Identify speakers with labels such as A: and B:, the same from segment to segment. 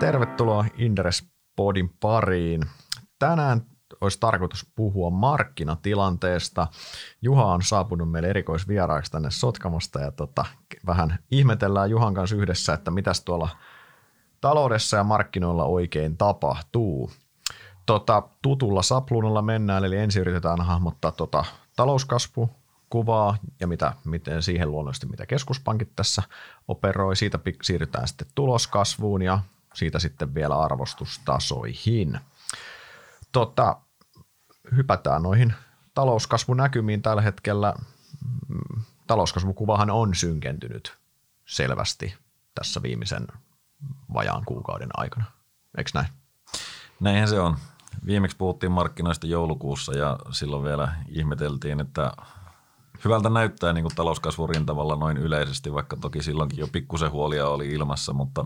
A: Tervetuloa Inderes Podin pariin. Tänään olisi tarkoitus puhua markkinatilanteesta. Juha on saapunut meille erikoisvieraaksi tänne Sotkamosta ja tota, vähän ihmetellään Juhan kanssa yhdessä, että mitäs tuolla taloudessa ja markkinoilla oikein tapahtuu. Tota, tutulla sapluunalla mennään, eli ensin yritetään hahmottaa tota, talouskasvu, kuvaa ja mitä, miten siihen luonnollisesti, mitä keskuspankit tässä operoi. Siitä siirrytään sitten tuloskasvuun ja siitä sitten vielä arvostustasoihin. Tota, hypätään noihin talouskasvunäkymiin tällä hetkellä. Mm, talouskasvukuvahan on synkentynyt selvästi tässä viimeisen vajaan kuukauden aikana. Eikö näin?
B: Näinhän se on. Viimeksi puhuttiin markkinoista joulukuussa ja silloin vielä ihmeteltiin, että hyvältä näyttää niin kuin talouskasvun rintavalla noin yleisesti, vaikka toki silloinkin jo pikkusen huolia oli ilmassa, mutta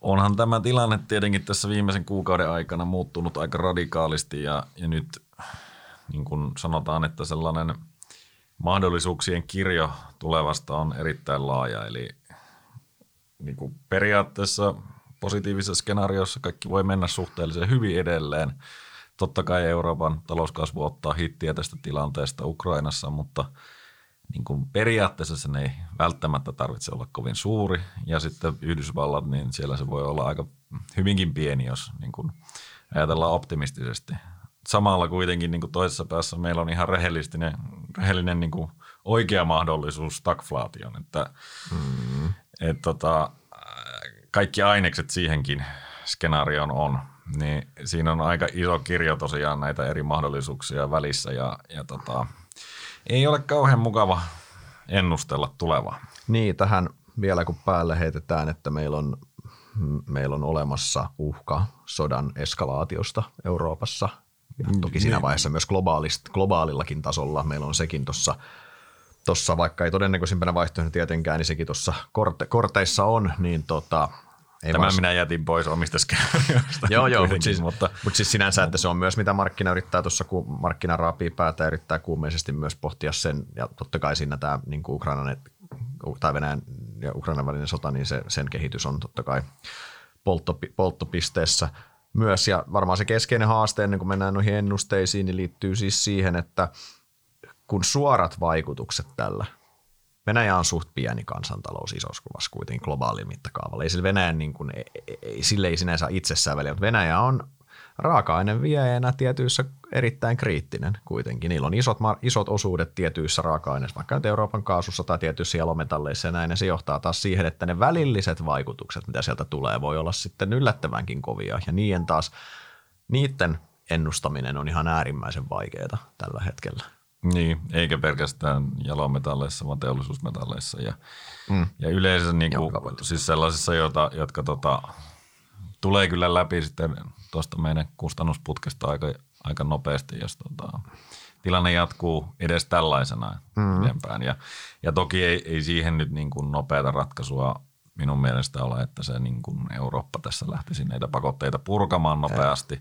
B: onhan tämä tilanne tietenkin tässä viimeisen kuukauden aikana muuttunut aika radikaalisti ja, ja nyt niin kuin sanotaan, että sellainen mahdollisuuksien kirjo tulevasta on erittäin laaja, eli niin kuin periaatteessa positiivisessa skenaariossa kaikki voi mennä suhteellisen hyvin edelleen. Totta kai Euroopan talouskasvu ottaa hittiä tästä tilanteesta Ukrainassa, mutta niin kuin periaatteessa sen ei välttämättä tarvitse olla kovin suuri. Ja sitten Yhdysvallat, niin siellä se voi olla aika hyvinkin pieni, jos niin kuin ajatellaan optimistisesti. Samalla kuitenkin niin kuin toisessa päässä meillä on ihan rehellinen, rehellinen niin kuin oikea mahdollisuus stagflaation, että mm. et, tota, kaikki ainekset siihenkin skenaarioon on, niin siinä on aika iso kirjo tosiaan näitä eri mahdollisuuksia välissä ja, ja tota, ei ole kauhean mukava ennustella tulevaa.
A: Niin, tähän vielä kun päälle heitetään, että meillä on, meillä on olemassa uhka sodan eskalaatiosta Euroopassa. Ja toki siinä niin. vaiheessa myös globaalillakin tasolla meillä on sekin tuossa tuossa, vaikka ei todennäköisimpänä vaihtoehto tietenkään, niin sekin tuossa korte, korteissa on, niin tota,
B: ei Tämä minä jätin pois omista skenaarioista.
A: joo, joo, mutta siis, mutta, mutta siis sinänsä, että se on myös mitä markkina yrittää tuossa, kun markkina raapii päätä, yrittää kuumeisesti myös pohtia sen, ja totta kai siinä tämä niin kuin Ukrainan tai Venäjän ja Ukrainan välinen sota, niin se, sen kehitys on totta kai poltto, polttopisteessä myös, ja varmaan se keskeinen haaste ennen kuin mennään noihin ennusteisiin, niin liittyy siis siihen, että kun suorat vaikutukset tällä – Venäjä on suht pieni kansantalous isossa kuvassa kuitenkin globaalin mittakaavalla. Ei sille Venäjän, niin kuin, ei, ei, sille ei sinänsä itsessään väliä, mutta Venäjä on raaka-aineen viejänä tietyissä erittäin kriittinen kuitenkin. Niillä on isot, isot osuudet tietyissä raaka-aineissa, vaikka nyt Euroopan kaasussa tai tietyissä jalometalleissa ja näin, ja se johtaa taas siihen, että ne välilliset vaikutukset, mitä sieltä tulee, voi olla sitten yllättävänkin kovia, ja niiden taas, niiden ennustaminen on ihan äärimmäisen vaikeaa tällä hetkellä.
B: Niin, eikä pelkästään jalometalleissa, vaan teollisuusmetalleissa ja, mm. ja yleensä niin kuin, siis sellaisissa, joita, jotka tota, tulee kyllä läpi sitten tuosta meidän kustannusputkesta aika, aika nopeasti, jos tota, tilanne jatkuu edes tällaisena mm-hmm. pidempään. Ja, ja toki ei, ei siihen nyt niin kuin nopeata ratkaisua minun mielestä ole, että se niin kuin Eurooppa tässä lähtisi näitä pakotteita purkamaan nopeasti, ei.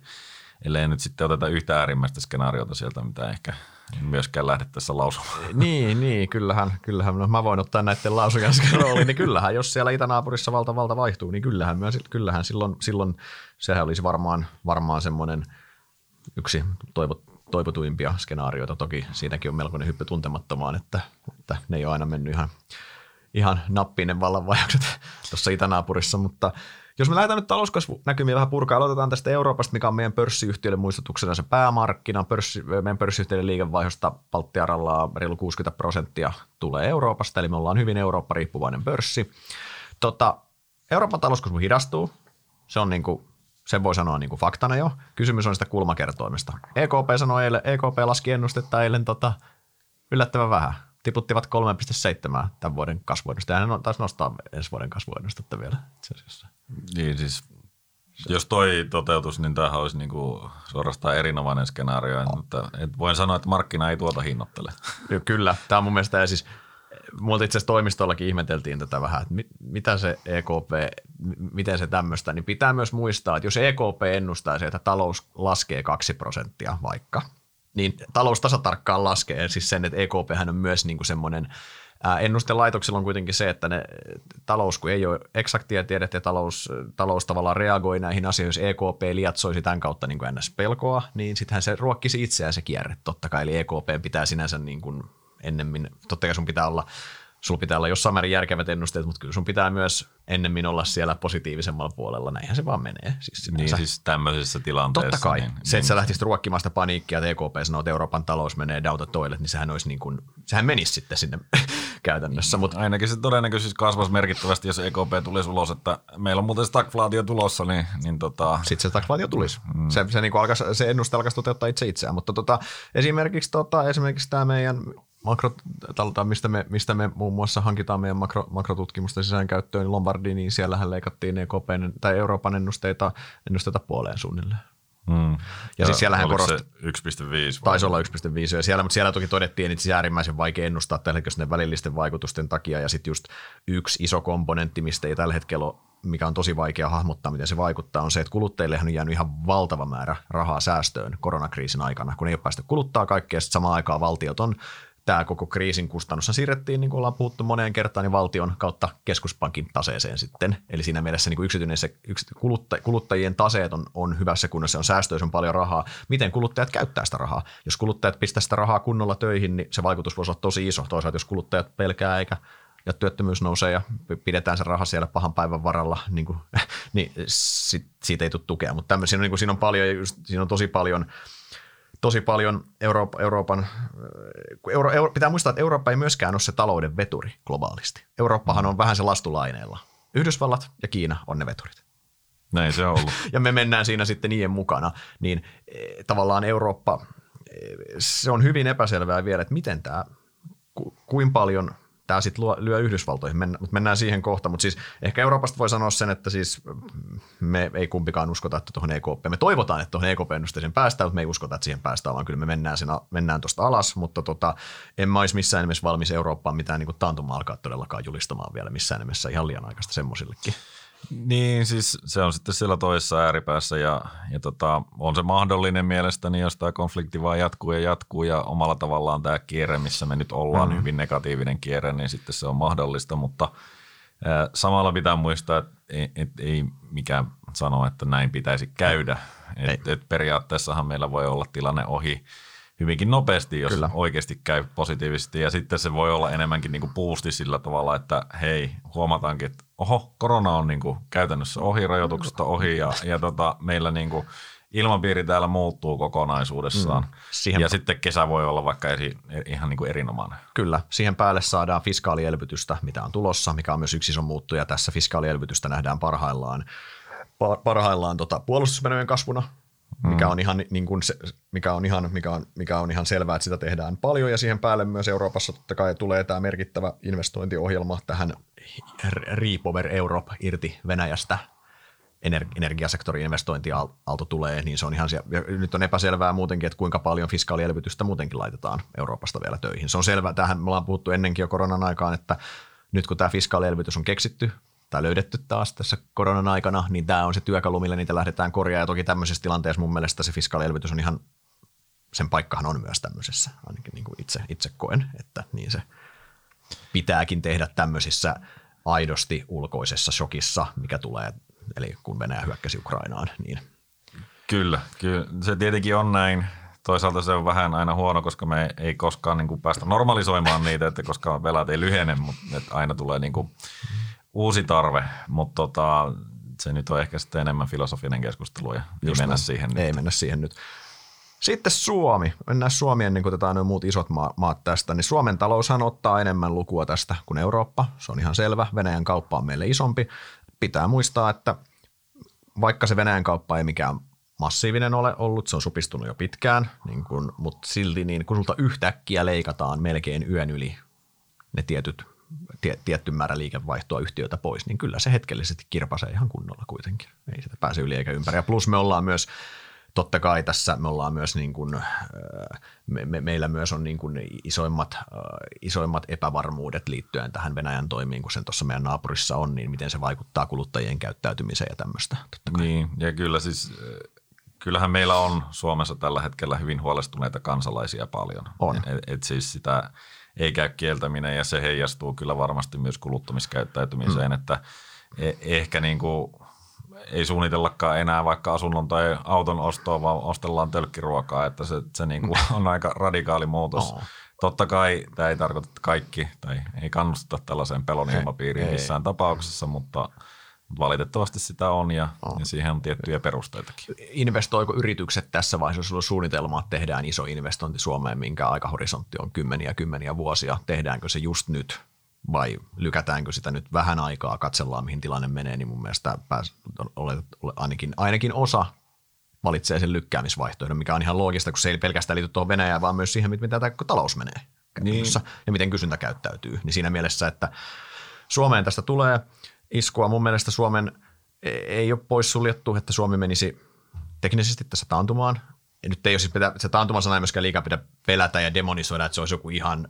B: Ellei nyt sitten oteta yhtä äärimmäistä skenaariota sieltä, mitä ehkä – myöskään lähde tässä lausumaan.
A: Niin, niin kyllähän, kyllähän no, mä voin ottaa näiden lausujan rooliin, niin kyllähän, jos siellä itänaapurissa valta valta vaihtuu, niin kyllähän, myös, kyllähän silloin, silloin sehän olisi varmaan, varmaan semmoinen yksi toivot, toivotuimpia skenaarioita. Toki siinäkin on melkoinen hyppy tuntemattomaan, että, että ne ei ole aina mennyt ihan, ihan nappiin ne vallanvajaukset tuossa itänaapurissa, mutta – jos me lähdetään nyt talouskasvunäkymiä vähän purkaa, aloitetaan tästä Euroopasta, mikä on meidän pörssiyhtiöille muistutuksena se päämarkkina. Pörssi, meidän pörssiyhtiöiden liikevaihdosta Baltiaralla reilu 60 prosenttia tulee Euroopasta, eli me ollaan hyvin Eurooppa-riippuvainen pörssi. Tota, Euroopan talouskasvu hidastuu, se on niin kuin, sen voi sanoa niin kuin faktana jo. Kysymys on sitä kulmakertoimesta. EKP sanoi eilen, EKP laski ennustetta eilen tota, yllättävän vähän tiputtivat 3,7 tämän vuoden kasvuennusta. Ja ne taisi nostaa ensi vuoden kasvuennustetta vielä itse asiassa.
B: Niin siis, jos toi toteutus, niin tämähän olisi niinku suorastaan erinomainen skenaario. No. Mutta et voin sanoa, että markkina ei tuota hinnoittele.
A: Kyllä, tämä on mun mielestä, ja siis itse asiassa toimistollakin ihmeteltiin tätä vähän, että mit, mitä se EKP, miten se tämmöistä, niin pitää myös muistaa, että jos EKP ennustaa se, että talous laskee 2 prosenttia vaikka – niin talous tasatarkkaan laskee, siis sen, että EKP on myös niin kuin semmoinen Ennustelaitoksilla on kuitenkin se, että ne talous, kun ei ole eksaktia tiedettä ja talous, talous tavallaan reagoi näihin asioihin, jos EKP liatsoisi tämän kautta niin kuin NS-pelkoa, niin sittenhän se ruokkisi itseään se kierre totta kai, eli EKP pitää sinänsä niin kuin ennemmin, totta kai sun pitää olla sulla pitää olla jossain määrin järkevät ennusteet, mutta kyllä sun pitää myös ennemmin olla siellä positiivisemmalla puolella. Näinhän se vaan menee.
B: Siis niin siis tämmöisessä tilanteessa.
A: Totta kai.
B: Niin,
A: se, että
B: niin.
A: sä lähtisit ruokkimaan sitä paniikkia, että EKP sanoo, että Euroopan talous menee the toilet, niin sehän, olisi niin kuin, sehän menisi sitten sinne käytännössä. Mutta
B: Ainakin se todennäköisesti kasvaisi merkittävästi, jos EKP tulisi ulos, että meillä on muuten stagflaatio tulossa, niin, niin tota...
A: sitten se stagflaatio tulisi. Mm. Se, se, niin alkaisi, se ennuste alkaisi toteuttaa itse itseään. Mutta tota, esimerkiksi, tota, esimerkiksi tämä meidän makro, mistä me, mistä me muun muassa hankitaan meidän makro, makrotutkimusta sisäänkäyttöön, niin Lombardi, niin siellähän leikattiin EKP tai Euroopan ennusteita, ennusteita puoleen suunnilleen.
B: Mm.
A: Ja, ja siis siellähän korosti,
B: se 1,5 vai?
A: taisi olla 1,5 ja siellä, mutta siellä toki todettiin, että se äärimmäisen vaikea ennustaa tällä hetkellä välillisten vaikutusten takia ja sitten just yksi iso komponentti, mistä ei tällä hetkellä ole mikä on tosi vaikea hahmottaa, miten se vaikuttaa, on se, että kuluttajillehan on jäänyt ihan valtava määrä rahaa säästöön koronakriisin aikana, kun ei ole päästy kuluttaa kaikkea, sitten samaan aikaan valtiot on tämä koko kriisin kustannus siirrettiin, niin kuin ollaan puhuttu moneen kertaan, niin valtion kautta keskuspankin taseeseen sitten. Eli siinä mielessä niin kuin yksityinen se, yks, kulutta, kuluttajien taseet on, on hyvässä kunnossa, on säästöissä on paljon rahaa. Miten kuluttajat käyttää sitä rahaa? Jos kuluttajat pistää sitä rahaa kunnolla töihin, niin se vaikutus voisi olla tosi iso. Toisaalta jos kuluttajat pelkää eikä ja työttömyys nousee ja pidetään se raha siellä pahan päivän varalla, niin, kuin, niin sit, siitä ei tule tukea. Mutta siinä on, niin kuin, siinä on paljon, just, siinä on tosi paljon tosi paljon Euroop, Euroopan, Euro, Euro, pitää muistaa, että Eurooppa ei myöskään ole se talouden veturi globaalisti. Eurooppahan on vähän se lastulaineella. Yhdysvallat ja Kiina on ne veturit.
B: Näin se on ollut.
A: ja me mennään siinä sitten niiden mukana, niin e, tavallaan Eurooppa, e, se on hyvin epäselvää vielä, että miten tämä, ku, kuin paljon – tämä sitten lyö Yhdysvaltoihin, mennä, mutta mennään siihen kohta. Mutta siis ehkä Euroopasta voi sanoa sen, että siis me ei kumpikaan uskota, että tuohon EKP, me toivotaan, että tuohon EKP-ennusteeseen päästään, mutta me ei uskota, että siihen päästään, vaan kyllä me mennään, sen, mennään tuosta alas, mutta tota, en mä olisi missään nimessä valmis Eurooppaan mitään niin taantuma alkaa todellakaan julistamaan vielä missään nimessä ihan liian aikaista semmoisillekin.
B: Niin, siis se on sitten siellä toisessa ääripäässä ja, ja tota, on se mahdollinen mielestäni, jos tämä konflikti vaan jatkuu ja jatkuu ja omalla tavallaan tämä kierre, missä me nyt ollaan, mm-hmm. hyvin negatiivinen kierre, niin sitten se on mahdollista, mutta ää, samalla pitää muistaa, että ei, et, ei mikään sano, että näin pitäisi käydä. Et, et periaatteessahan meillä voi olla tilanne ohi hyvinkin nopeasti, jos Kyllä. oikeasti käy positiivisesti. Ja sitten se voi olla enemmänkin niin kuin boosti sillä tavalla, että hei, huomataankin, että oho, korona on niin kuin käytännössä ohi, rajoituksesta ohi ja, ja tota, meillä niin kuin ilmapiiri täällä muuttuu kokonaisuudessaan. Mm. Siihen... Ja sitten kesä voi olla vaikka eri, ihan niin kuin erinomainen.
A: Kyllä, siihen päälle saadaan fiskaalielvytystä, mitä on tulossa, mikä on myös yksi iso muuttuja. Tässä fiskaalielvytystä nähdään parhaillaan, parhaillaan tota, puolustusmenojen kasvuna, mikä mm. on ihan niin kuin se, mikä on ihan mikä on, mikä on ihan selvää, että sitä tehdään paljon ja siihen päälle myös Euroopassa totta kai tulee tämä merkittävä investointiohjelma tähän Repower Europe irti Venäjästä energiasektorin investointiaalto tulee, niin se on ihan siellä. Nyt on epäselvää muutenkin, että kuinka paljon fiskaalielvytystä muutenkin laitetaan Euroopasta vielä töihin. Se on selvää, tähän me ollaan puhuttu ennenkin jo koronan aikaan, että nyt kun tämä fiskaalielvytys on keksitty, tai löydetty taas tässä koronan aikana, niin tämä on se työkalu, millä niitä lähdetään korjaamaan. Ja toki tämmöisessä tilanteessa mun mielestä se fiskaalielvytys on ihan, sen paikkahan on myös tämmöisessä, ainakin niin kuin itse, itse koen, että niin se pitääkin tehdä tämmöisissä aidosti ulkoisessa shokissa, mikä tulee, eli kun Venäjä hyökkäsi Ukrainaan. Niin.
B: Kyllä, kyllä, se tietenkin on näin. Toisaalta se on vähän aina huono, koska me ei koskaan niin kuin päästä normalisoimaan niitä, että koska velat ei lyhene, mutta aina tulee niin kuin uusi tarve, mutta tota, se nyt on ehkä sitten enemmän filosofinen keskustelu ja ei mennä siihen nyt.
A: Ei mennä siihen nyt. Sitten Suomi. Mennään Suomi ennen kuin otetaan muut isot maat tästä. Niin Suomen taloushan ottaa enemmän lukua tästä kuin Eurooppa. Se on ihan selvä. Venäjän kauppa on meille isompi. Pitää muistaa, että vaikka se Venäjän kauppa ei mikään massiivinen ole ollut, se on supistunut jo pitkään, niin kun, mutta silti niin kun sulta yhtäkkiä leikataan melkein yön yli ne tietyt tie, tietty määrä liikevaihtoa yhtiötä pois, niin kyllä se hetkellisesti kirpasee ihan kunnolla kuitenkin. Ei sitä pääse yli eikä ympäri. Ja plus me ollaan myös totta kai tässä me ollaan myös niin kuin, me, me, meillä myös on niin kuin isoimmat, isoimmat epävarmuudet liittyen tähän Venäjän toimiin, kun sen tuossa meidän naapurissa on, niin miten se vaikuttaa kuluttajien käyttäytymiseen ja tämmöistä.
B: Totta kai. Niin, ja kyllä siis kyllähän meillä on Suomessa tällä hetkellä hyvin huolestuneita kansalaisia paljon.
A: On.
B: Et, et siis sitä ei käy kieltäminen ja se heijastuu kyllä varmasti myös kuluttamiskäyttäytymiseen, mm. että e- ehkä niin kuin ei suunnitellakaan enää vaikka asunnon tai auton ostoa, vaan ostellaan tölkkiruokaa, että se, se niin kuin on aika radikaali muutos. Oh. Totta kai tämä ei tarkoita, että kaikki, tai ei kannusta tällaiseen pelon ilmapiiriin missään tapauksessa, mutta valitettavasti sitä on ja, oh. ja siihen on tiettyjä perusteitakin.
A: Investoiko yritykset tässä vaiheessa, jos sulla on suunnitelma, että tehdään iso investointi Suomeen, minkä aikahorisontti on kymmeniä kymmeniä vuosia, tehdäänkö se just nyt vai lykätäänkö sitä nyt vähän aikaa, katsellaan mihin tilanne menee, niin mun mielestä pääs, ainakin, ainakin osa valitsee sen lykkäämisvaihtoehdon, mikä on ihan loogista, kun se ei pelkästään liity tuohon Venäjään, vaan myös siihen, mitä tämä talous menee niin. ja miten kysyntä käyttäytyy. Niin siinä mielessä, että Suomeen tästä tulee iskua. Mun mielestä Suomen e- ei ole poissuljettu, että Suomi menisi teknisesti tässä taantumaan nyt ei ole siis pitä, se taantumasana ei myöskään liikaa pidä pelätä ja demonisoida, että se olisi joku ihan,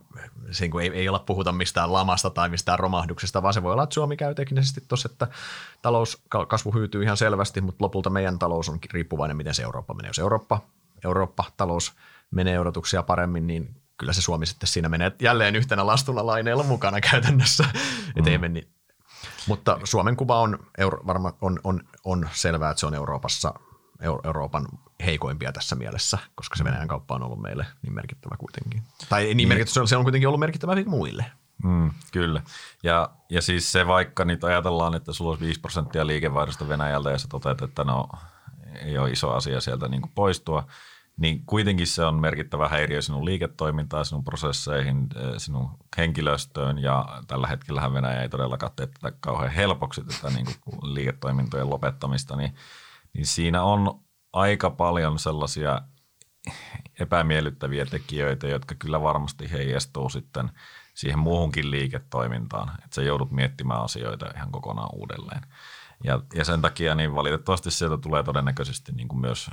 A: se ei, ei olla puhuta mistään lamasta tai mistään romahduksesta, vaan se voi olla, että Suomi käy teknisesti tuossa, että talouskasvu hyytyy ihan selvästi, mutta lopulta meidän talous on riippuvainen, miten se Eurooppa menee. Jos Eurooppa, Eurooppa talous menee odotuksia paremmin, niin kyllä se Suomi sitten siinä menee jälleen yhtenä lastulla laineella mukana käytännössä. Mm. ei meni. Mutta Suomen kuva on, euro, varma, on, on, on selvää, että se on Euroopassa Euroopan heikoimpia tässä mielessä, koska se Venäjän kauppa on ollut meille niin merkittävä kuitenkin. Tai niin, niin. merkittävä, se on kuitenkin ollut merkittävä muille.
B: Mm, kyllä. Ja, ja siis se vaikka nyt ajatellaan, että sulla olisi 5 prosenttia liikevaihdosta Venäjältä ja sä toteat, että no ei ole iso asia sieltä niin poistua, niin kuitenkin se on merkittävä häiriö sinun liiketoimintaan, sinun prosesseihin, eh, sinun henkilöstöön ja tällä hetkellä Venäjä ei todellakaan tee tätä kauhean helpoksi tätä niin kuin liiketoimintojen lopettamista, niin, niin siinä on aika paljon sellaisia epämiellyttäviä tekijöitä, jotka kyllä varmasti heijastuu sitten siihen muuhunkin liiketoimintaan, että sä joudut miettimään asioita ihan kokonaan uudelleen. Ja, ja sen takia niin valitettavasti sieltä tulee todennäköisesti niin kuin myös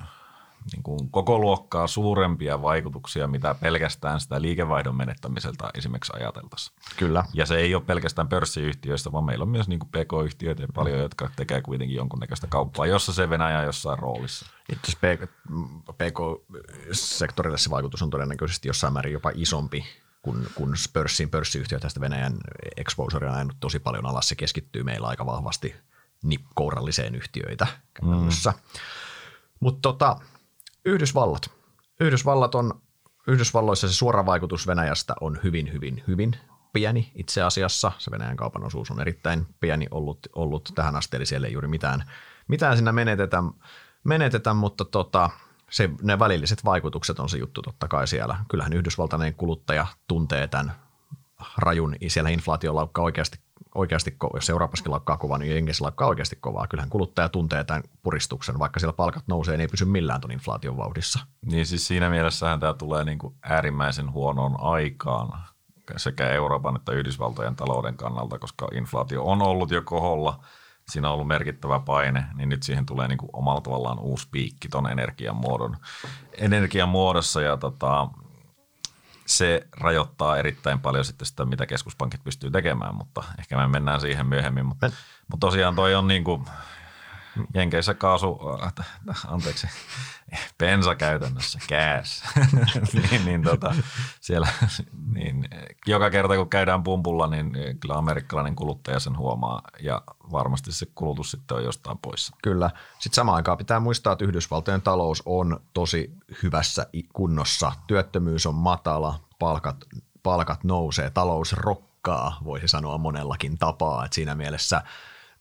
B: niin kuin koko luokkaa suurempia vaikutuksia, mitä pelkästään sitä liikevaihdon menettämiseltä esimerkiksi ajateltaisiin.
A: Kyllä.
B: Ja se ei ole pelkästään pörssiyhtiöistä, vaan meillä on myös niin kuin PK-yhtiöitä ja paljon, jotka tekee kuitenkin jonkunnäköistä kauppaa, jossa se Venäjä on jossain roolissa.
A: Itse PK-sektorille se vaikutus on todennäköisesti jossain määrin jopa isompi kun, kun pörssiin pörssiyhtiö tästä Venäjän exposure on ajanut tosi paljon alas, se keskittyy meillä aika vahvasti kouralliseen yhtiöitä käytännössä. Mm. Mutta tota, Yhdysvallat. Yhdysvallat on, Yhdysvalloissa se suora vaikutus Venäjästä on hyvin, hyvin, hyvin pieni itse asiassa. Se Venäjän kaupan osuus on erittäin pieni ollut, ollut tähän asti, eli siellä ei juuri mitään, mitään siinä menetetä, menetetä mutta tota, se, ne välilliset vaikutukset on se juttu totta kai siellä. Kyllähän yhdysvaltainen kuluttaja tuntee tämän rajun, siellä inflaatio laukkaa oikeasti oikeasti, jos Euroopassakin lakkaa kovaa, niin Jenkeissä lakkaa oikeasti kovaa. Kyllähän kuluttaja tuntee tämän puristuksen, vaikka siellä palkat nousee, niin ei pysy millään tuon inflaation vauhdissa.
B: Niin siis siinä mielessähän tämä tulee niin kuin äärimmäisen huonoon aikaan sekä Euroopan että Yhdysvaltojen talouden kannalta, koska inflaatio on ollut jo koholla, siinä on ollut merkittävä paine, niin nyt siihen tulee niin kuin omalla tavallaan uusi piikki tuon energian, muodon, energian muodossa ja tota, se rajoittaa erittäin paljon sitten sitä, mitä keskuspankit pystyy tekemään, mutta ehkä me mennään siihen myöhemmin. Mutta, mutta tosiaan toi on niin kuin Jenkeissä kaasu, äh, anteeksi, bensa käytännössä, gas, niin, niin tota, siellä, niin, joka kerta kun käydään pumpulla, niin kyllä amerikkalainen kuluttaja sen huomaa ja varmasti se kulutus sitten on jostain poissa.
A: Kyllä. Sitten samaan aikaan pitää muistaa, että Yhdysvaltojen talous on tosi hyvässä kunnossa. Työttömyys on matala, palkat, palkat nousee, talous rokkaa, voisi sanoa monellakin tapaa. Et siinä mielessä –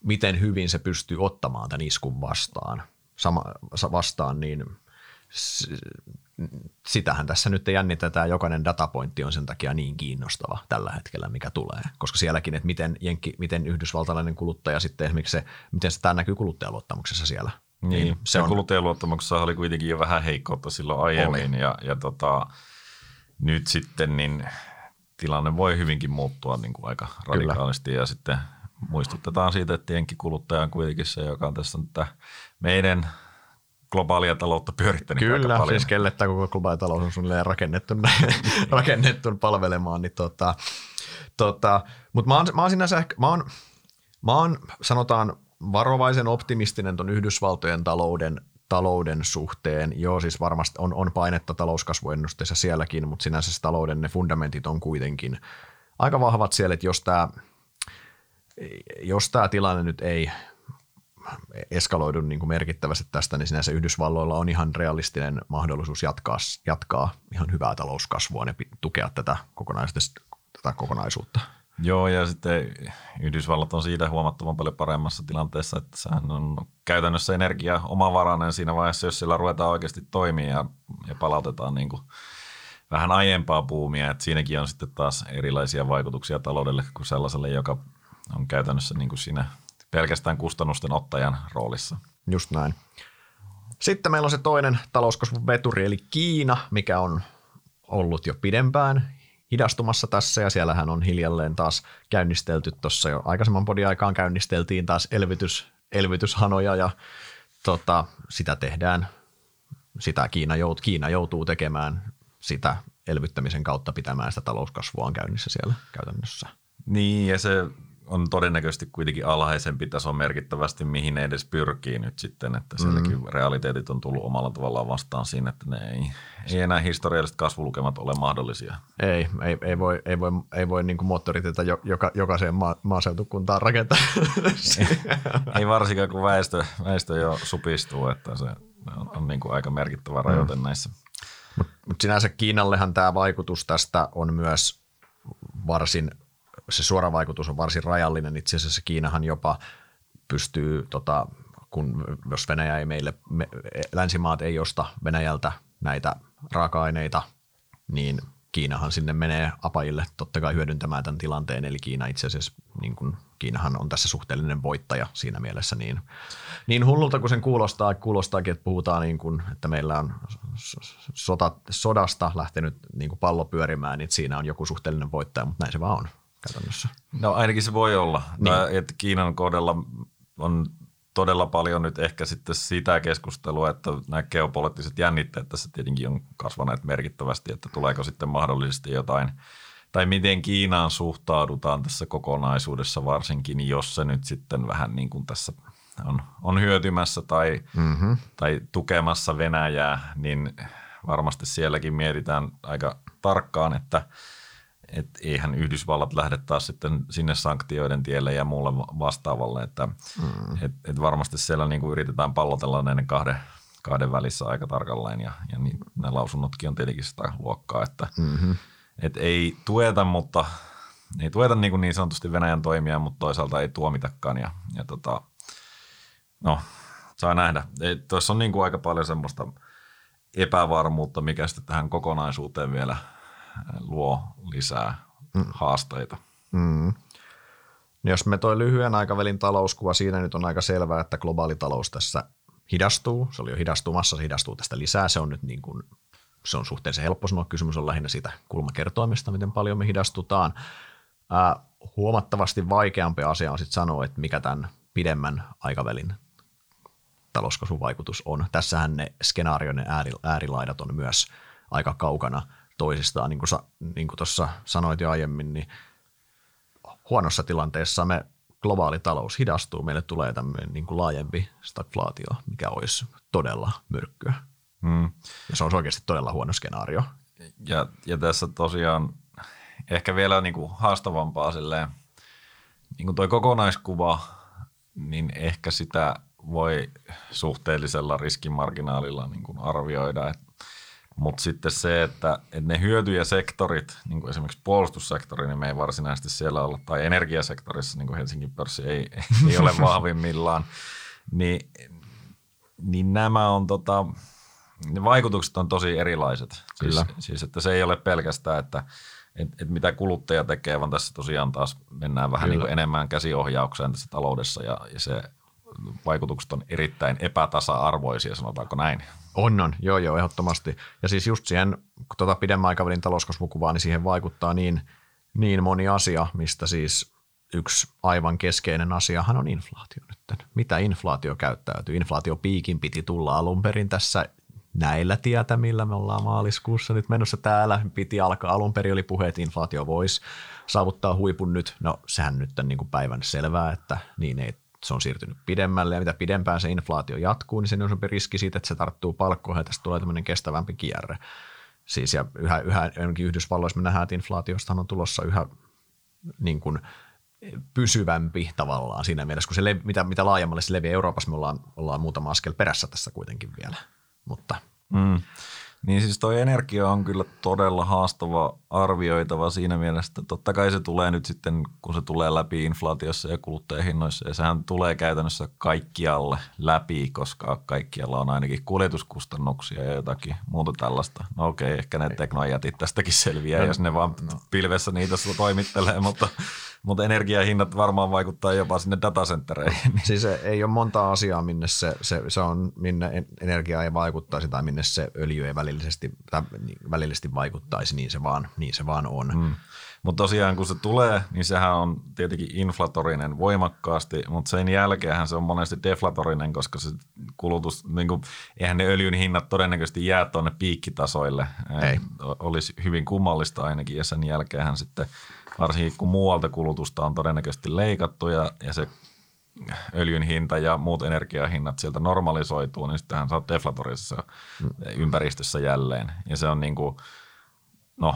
A: miten hyvin se pystyy ottamaan tämän iskun vastaan, sama, vastaan niin sitähän tässä nyt jännitetään. Jokainen datapointti on sen takia niin kiinnostava tällä hetkellä, mikä tulee. Koska sielläkin, että miten, jenki, miten yhdysvaltalainen kuluttaja sitten esimerkiksi se, miten se tämä näkyy kuluttajaluottamuksessa siellä.
B: Niin, niin se on... kuluttajaluottamuksessa oli kuitenkin jo vähän heikkoutta silloin aiemmin oli. ja, ja tota, nyt sitten niin tilanne voi hyvinkin muuttua niin kuin aika radikaalisti Kyllä. ja sitten muistutetaan siitä, että kuluttaja on kuitenkin se, joka on tässä tätä meidän globaalia taloutta pyörittänyt
A: Kyllä,
B: aika paljon.
A: siis kelle tämä koko globaali talous on suunnilleen rakennettu, rakennettu palvelemaan. Niin tota, tota, Mutta mä oon, mä oon sinänsä ehkä, mä oon, mä oon, sanotaan varovaisen optimistinen tuon Yhdysvaltojen talouden talouden suhteen, joo siis varmasti on, on painetta talouskasvuennusteessa sielläkin, mutta sinänsä se talouden ne fundamentit on kuitenkin aika vahvat siellä, että jos tämä jos tämä tilanne nyt ei eskaloidu niin kuin merkittävästi tästä, niin sinänsä Yhdysvalloilla on ihan realistinen mahdollisuus jatkaa, jatkaa ihan hyvää talouskasvua ja tukea tätä, tätä kokonaisuutta.
B: Joo, ja sitten Yhdysvallat on siitä huomattavan paljon paremmassa tilanteessa, että sehän on käytännössä energia omavarainen siinä vaiheessa, jos sillä ruvetaan oikeasti toimia ja, ja palautetaan niin kuin vähän aiempaa puumia, että siinäkin on sitten taas erilaisia vaikutuksia taloudelle kuin sellaiselle, joka on käytännössä niin kuin siinä pelkästään kustannusten ottajan roolissa.
A: Just näin. Sitten meillä on se toinen talouskasvun veturi, eli Kiina, mikä on ollut jo pidempään hidastumassa tässä, ja siellähän on hiljalleen taas käynnistelty tuossa jo aikaisemman podin aikaan käynnisteltiin taas elvytys, elvytyshanoja, ja tota, sitä tehdään, sitä Kiina, jout, Kiina joutuu tekemään sitä elvyttämisen kautta pitämään sitä talouskasvua käynnissä siellä käytännössä.
B: Niin, ja se on todennäköisesti kuitenkin alhaisempi taso merkittävästi, mihin ne edes pyrkii nyt sitten, että sielläkin mm. realiteetit on tullut omalla tavallaan vastaan siinä, että ne ei, ei enää historialliset kasvulukemat ole mahdollisia.
A: Ei, ei, ei voi, ei voi, ei voi niin moottoriteitä joka, jokaiseen maa, maaseutukuntaan rakentaa.
B: ei, ei varsinkaan, kun väestö, väestö jo supistuu, että se on, on niin kuin aika merkittävä rajoite mm. näissä.
A: Mutta mut sinänsä Kiinallehan tämä vaikutus tästä on myös varsin – se suora vaikutus on varsin rajallinen. Itse asiassa Kiinahan jopa pystyy, tota, kun jos Venäjä ei meille, me, länsimaat ei osta Venäjältä näitä raaka-aineita, niin Kiinahan sinne menee apajille totta kai hyödyntämään tämän tilanteen, eli Kiina itse asiassa, niin kuin, Kiinahan on tässä suhteellinen voittaja siinä mielessä, niin, niin hullulta kuin sen kuulostaa, kuulostaakin, että puhutaan niin kuin, että meillä on sota, sodasta lähtenyt niin kuin pallo pyörimään, niin siinä on joku suhteellinen voittaja, mutta näin se vaan on käytännössä.
B: No ainakin se voi olla. Niin. No, että Kiinan kohdalla on todella paljon nyt ehkä sitten sitä keskustelua, että nämä geopoliittiset jännitteet tässä tietenkin on kasvaneet merkittävästi, että tuleeko sitten mahdollisesti jotain, tai miten Kiinaan suhtaudutaan tässä kokonaisuudessa varsinkin, jos se nyt sitten vähän niin kuin tässä on, on hyötymässä tai, mm-hmm. tai tukemassa Venäjää, niin varmasti sielläkin mietitään aika tarkkaan, että – että eihän Yhdysvallat lähde taas sitten sinne sanktioiden tielle ja muulle vastaavalle, että mm. et, et varmasti siellä niin kuin yritetään pallotella näiden kahden, kahden välissä aika tarkalleen ja, ja niin, nämä lausunnotkin on tietenkin sitä luokkaa, että mm-hmm. et ei tueta, mutta ei tueta niin, kuin niin sanotusti Venäjän toimia, mutta toisaalta ei tuomitakaan ja, ja tota, no, saa nähdä. Tuossa on niin kuin aika paljon semmoista epävarmuutta, mikä sitten tähän kokonaisuuteen vielä – luo lisää mm. haasteita. Mm.
A: Jos me toi lyhyen aikavälin talouskuva, siinä nyt on aika selvää, että globaali talous tässä hidastuu. Se oli jo hidastumassa, se hidastuu tästä lisää. Se on nyt niin kuin, se on suhteellisen helppo sanoa. Kysymys on lähinnä siitä kulmakertoimesta, miten paljon me hidastutaan. Ää, huomattavasti vaikeampi asia on sitten sanoa, että mikä tämän pidemmän aikavälin talouskasvun vaikutus on. Tässähän ne skenaarioiden äärilaidat on myös aika kaukana – toisistaan, niin kuin, niin kuin tuossa sanoit jo aiemmin, niin huonossa tilanteessa me globaali talous hidastuu, meille tulee tämmöinen niin kuin laajempi stagflaatio, mikä olisi todella myrkkyä. Hmm. Ja se on oikeasti todella huono skenaario.
B: Ja, ja tässä tosiaan ehkä vielä niin kuin haastavampaa silleen, niin kuin toi kokonaiskuva, niin ehkä sitä voi suhteellisella riskimarginaalilla niin kuin arvioida, että mutta sitten se, että, että ne hyötyjäsektorit, niin kuin esimerkiksi puolustussektori, niin me ei varsinaisesti siellä olla, tai energiasektorissa, niin kuin Helsingin pörssi ei, ei ole vahvimmillaan, niin, niin nämä on tota, ne vaikutukset on tosi erilaiset. Siis- Kyllä. Siis, siis että se ei ole pelkästään, että et, et mitä kuluttaja tekee, vaan tässä tosiaan taas mennään vähän niin kuin enemmän käsiohjaukseen tässä taloudessa ja, ja se vaikutukset on erittäin epätasa-arvoisia, sanotaanko näin.
A: On, on. Joo, joo, ehdottomasti. Ja siis just siihen, tuota pidemmän aikavälin talouskasvukuvaa, niin siihen vaikuttaa niin, niin moni asia, mistä siis yksi aivan keskeinen asiahan on inflaatio nyt. Mitä inflaatio käyttäytyy? Inflaatiopiikin piti tulla alun perin tässä näillä tietämillä. Me ollaan maaliskuussa nyt menossa täällä. Piti alkaa. Alun perin oli puhe, että inflaatio voisi saavuttaa huipun nyt. No sehän nyt on niin kuin päivän selvää, että niin ei se on siirtynyt pidemmälle ja mitä pidempään se inflaatio jatkuu, niin se on riski siitä, että se tarttuu palkkoihin ja tästä tulee tämmöinen kestävämpi kierre. Siis ja yhä, yhä Yhdysvalloissa me nähdään, että inflaatiosta on tulossa yhä niin kuin pysyvämpi tavallaan siinä mielessä, kun se levi, mitä, mitä laajemmalle se leviää Euroopassa, me ollaan, ollaan muutama askel perässä tässä kuitenkin vielä. Mutta
B: Mm. Niin siis toi energia on kyllä todella haastava arvioitava siinä mielessä, että totta kai se tulee nyt sitten, kun se tulee läpi inflaatiossa ja kuluttajahinnoissa, ja sehän tulee käytännössä kaikkialle läpi, koska kaikkialla on ainakin kuljetuskustannuksia ja jotakin muuta tällaista. No okei, ehkä ne teknojätit tästäkin selviää, no, jos ne vaan no. pilvessä niitä toimittelee, mutta mutta energiahinnat varmaan vaikuttaa jopa sinne datacentereihin.
A: Siis ei ole monta asiaa, minne se, se, se on, minne energia ei vaikuttaisi tai minne se öljy ei välillisesti, tai välillisesti vaikuttaisi, niin se vaan, niin se vaan on. Hmm.
B: Mutta tosiaan kun se tulee, niin sehän on tietenkin inflatorinen voimakkaasti, mutta sen jälkeen se on monesti deflatorinen, koska se kulutus, niin kuin, eihän ne öljyn hinnat todennäköisesti jää tuonne piikkitasoille.
A: Ei.
B: Olisi hyvin kummallista ainakin, ja sen jälkeen sitten – varsinkin kun muualta kulutusta on todennäköisesti leikattu ja, ja se öljyn hinta ja muut energiahinnat sieltä normalisoituu, niin sittenhän sä oot deflatorisessa ympäristössä jälleen. Ja se on niin kuin, no,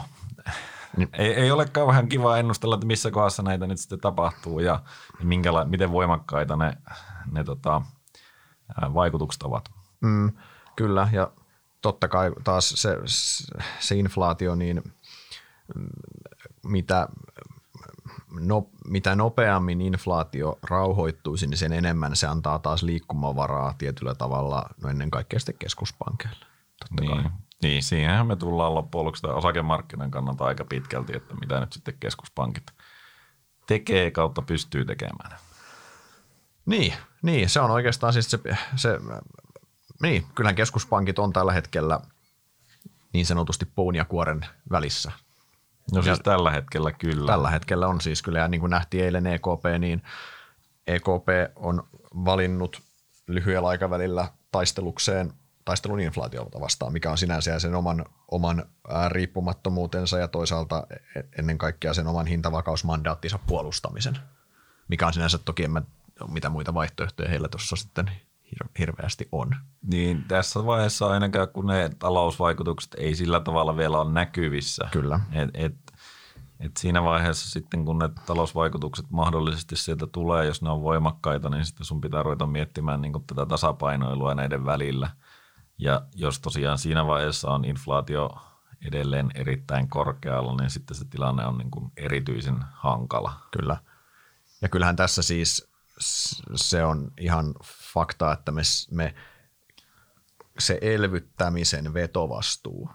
B: niin. ei, ei ole kauhean kiva ennustella, että missä kohdassa näitä nyt sitten tapahtuu ja minkäla- miten voimakkaita ne, ne tota, vaikutukset ovat.
A: Mm, kyllä, ja totta kai taas se, se inflaatio, niin mitä, no, mitä nopeammin inflaatio rauhoittuisi, niin sen enemmän se antaa taas liikkumavaraa tietyllä tavalla, no ennen kaikkea sitten keskuspankeille.
B: niin. Niin, siihenhän me tullaan loppujen lopuksi osakemarkkinan kannalta aika pitkälti, että mitä nyt sitten keskuspankit tekee kautta pystyy tekemään.
A: Niin, niin se on oikeastaan siis se, se niin, kyllähän keskuspankit on tällä hetkellä niin sanotusti puun ja kuoren välissä.
B: No siis ja tällä hetkellä kyllä.
A: Tällä hetkellä on siis kyllä, ja niin kuin nähtiin eilen EKP, niin EKP on valinnut lyhyellä aikavälillä taistelukseen taistelun inflaatiota vastaan, mikä on sinänsä sen oman, oman riippumattomuutensa ja toisaalta e, ennen kaikkea sen oman hintavakausmandaattinsa puolustamisen, mikä on sinänsä toki en mä, mitä muita vaihtoehtoja heillä tuossa sitten hirveästi on.
B: Niin tässä vaiheessa ainakaan, kun ne talousvaikutukset ei sillä tavalla vielä ole näkyvissä.
A: Kyllä.
B: Et, et, et siinä vaiheessa sitten, kun ne talousvaikutukset mahdollisesti sieltä tulee, jos ne on voimakkaita, niin sitten sun pitää ruveta miettimään niin tätä tasapainoilua näiden välillä. Ja jos tosiaan siinä vaiheessa on inflaatio edelleen erittäin korkealla, niin sitten se tilanne on niin kuin erityisen hankala.
A: Kyllä. Ja kyllähän tässä siis se on ihan fakta, että me, me se elvyttämisen vetovastuu,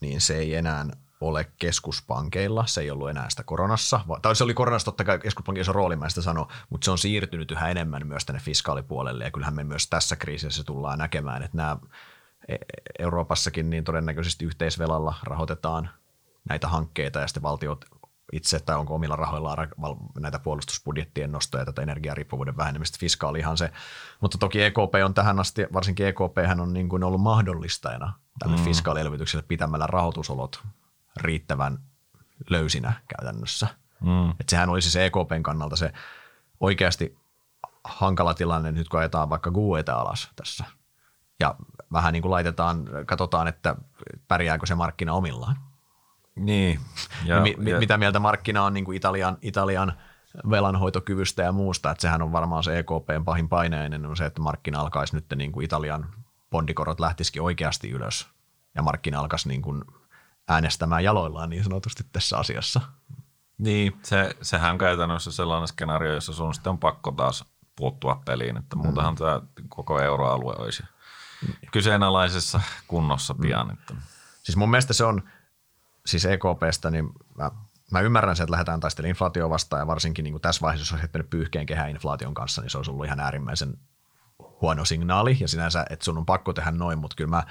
A: niin se ei enää ole keskuspankeilla, se ei ollut enää sitä koronassa, tai se oli koronassa totta kai keskuspankin iso rooli, mä sitä sano, mutta se on siirtynyt yhä enemmän myös tänne fiskaalipuolelle, ja kyllähän me myös tässä kriisissä tullaan näkemään, että nämä e-, Euroopassakin niin todennäköisesti yhteisvelalla rahoitetaan näitä hankkeita, ja sitten valtiot itse, tai onko omilla rahoillaan näitä puolustusbudjettien nostoja, tätä energiariippuvuuden vähenemistä, fiskaalihan se. Mutta toki EKP on tähän asti, varsinkin EKP hän on niin kuin ollut mahdollistajana tälle mm. fiskaalielvytykselle pitämällä rahoitusolot riittävän löysinä käytännössä. Mm. Että sehän olisi se EKPn kannalta se oikeasti hankala tilanne nyt, kun ajetaan vaikka GUEta alas tässä. Ja vähän niin kuin laitetaan, katsotaan, että pärjääkö se markkina omillaan.
B: Niin.
A: Ja, mi, ja, mitä mieltä markkina on niin kuin Italian, Italian velanhoitokyvystä ja muusta, että sehän on varmaan se EKPn pahin paineinen, on se, että markkina alkaisi nyt niin kuin Italian bondikorot lähtisikin oikeasti ylös ja markkina alkaisi niin kuin äänestämään jaloillaan niin sanotusti tässä asiassa.
B: Niin, se, sehän on käytännössä sellainen skenaario, jossa sun sitten on pakko taas puuttua peliin, että muutahan mm. tämä koko euroalue olisi kyseenalaisessa kunnossa pian. Mm. Että.
A: Siis mun mielestä se on, siis EKPstä, niin mä, mä ymmärrän sen, että lähdetään taistelemaan inflaatio vastaan ja varsinkin niin kuin tässä vaiheessa, jos olisi heittänyt pyyhkeen kehää inflaation kanssa, niin se olisi ollut ihan äärimmäisen huono signaali. Ja sinänsä, että sun on pakko tehdä noin, mutta kyllä mä,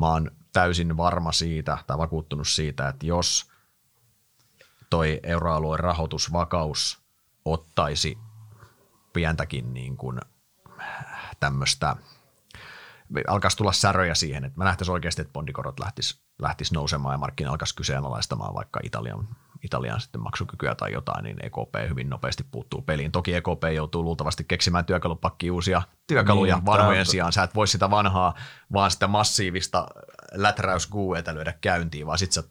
A: mä oon täysin varma siitä tai vakuuttunut siitä, että jos toi euroalueen rahoitusvakaus ottaisi pientäkin niin kuin tämmöistä, alkaisi tulla säröjä siihen, että mä nähtäisin oikeasti, että bondikorot lähtis, lähtis nousemaan ja markkina alkaisi kyseenalaistamaan vaikka Italian Italian sitten maksukykyä tai jotain, niin EKP hyvin nopeasti puuttuu peliin. Toki EKP joutuu luultavasti keksimään työkalupakki uusia työkaluja niin, vanhojen tämä... sijaan. Sä et voi sitä vanhaa, vaan sitä massiivista läträysguueta lyödä käyntiin, vaan sit sä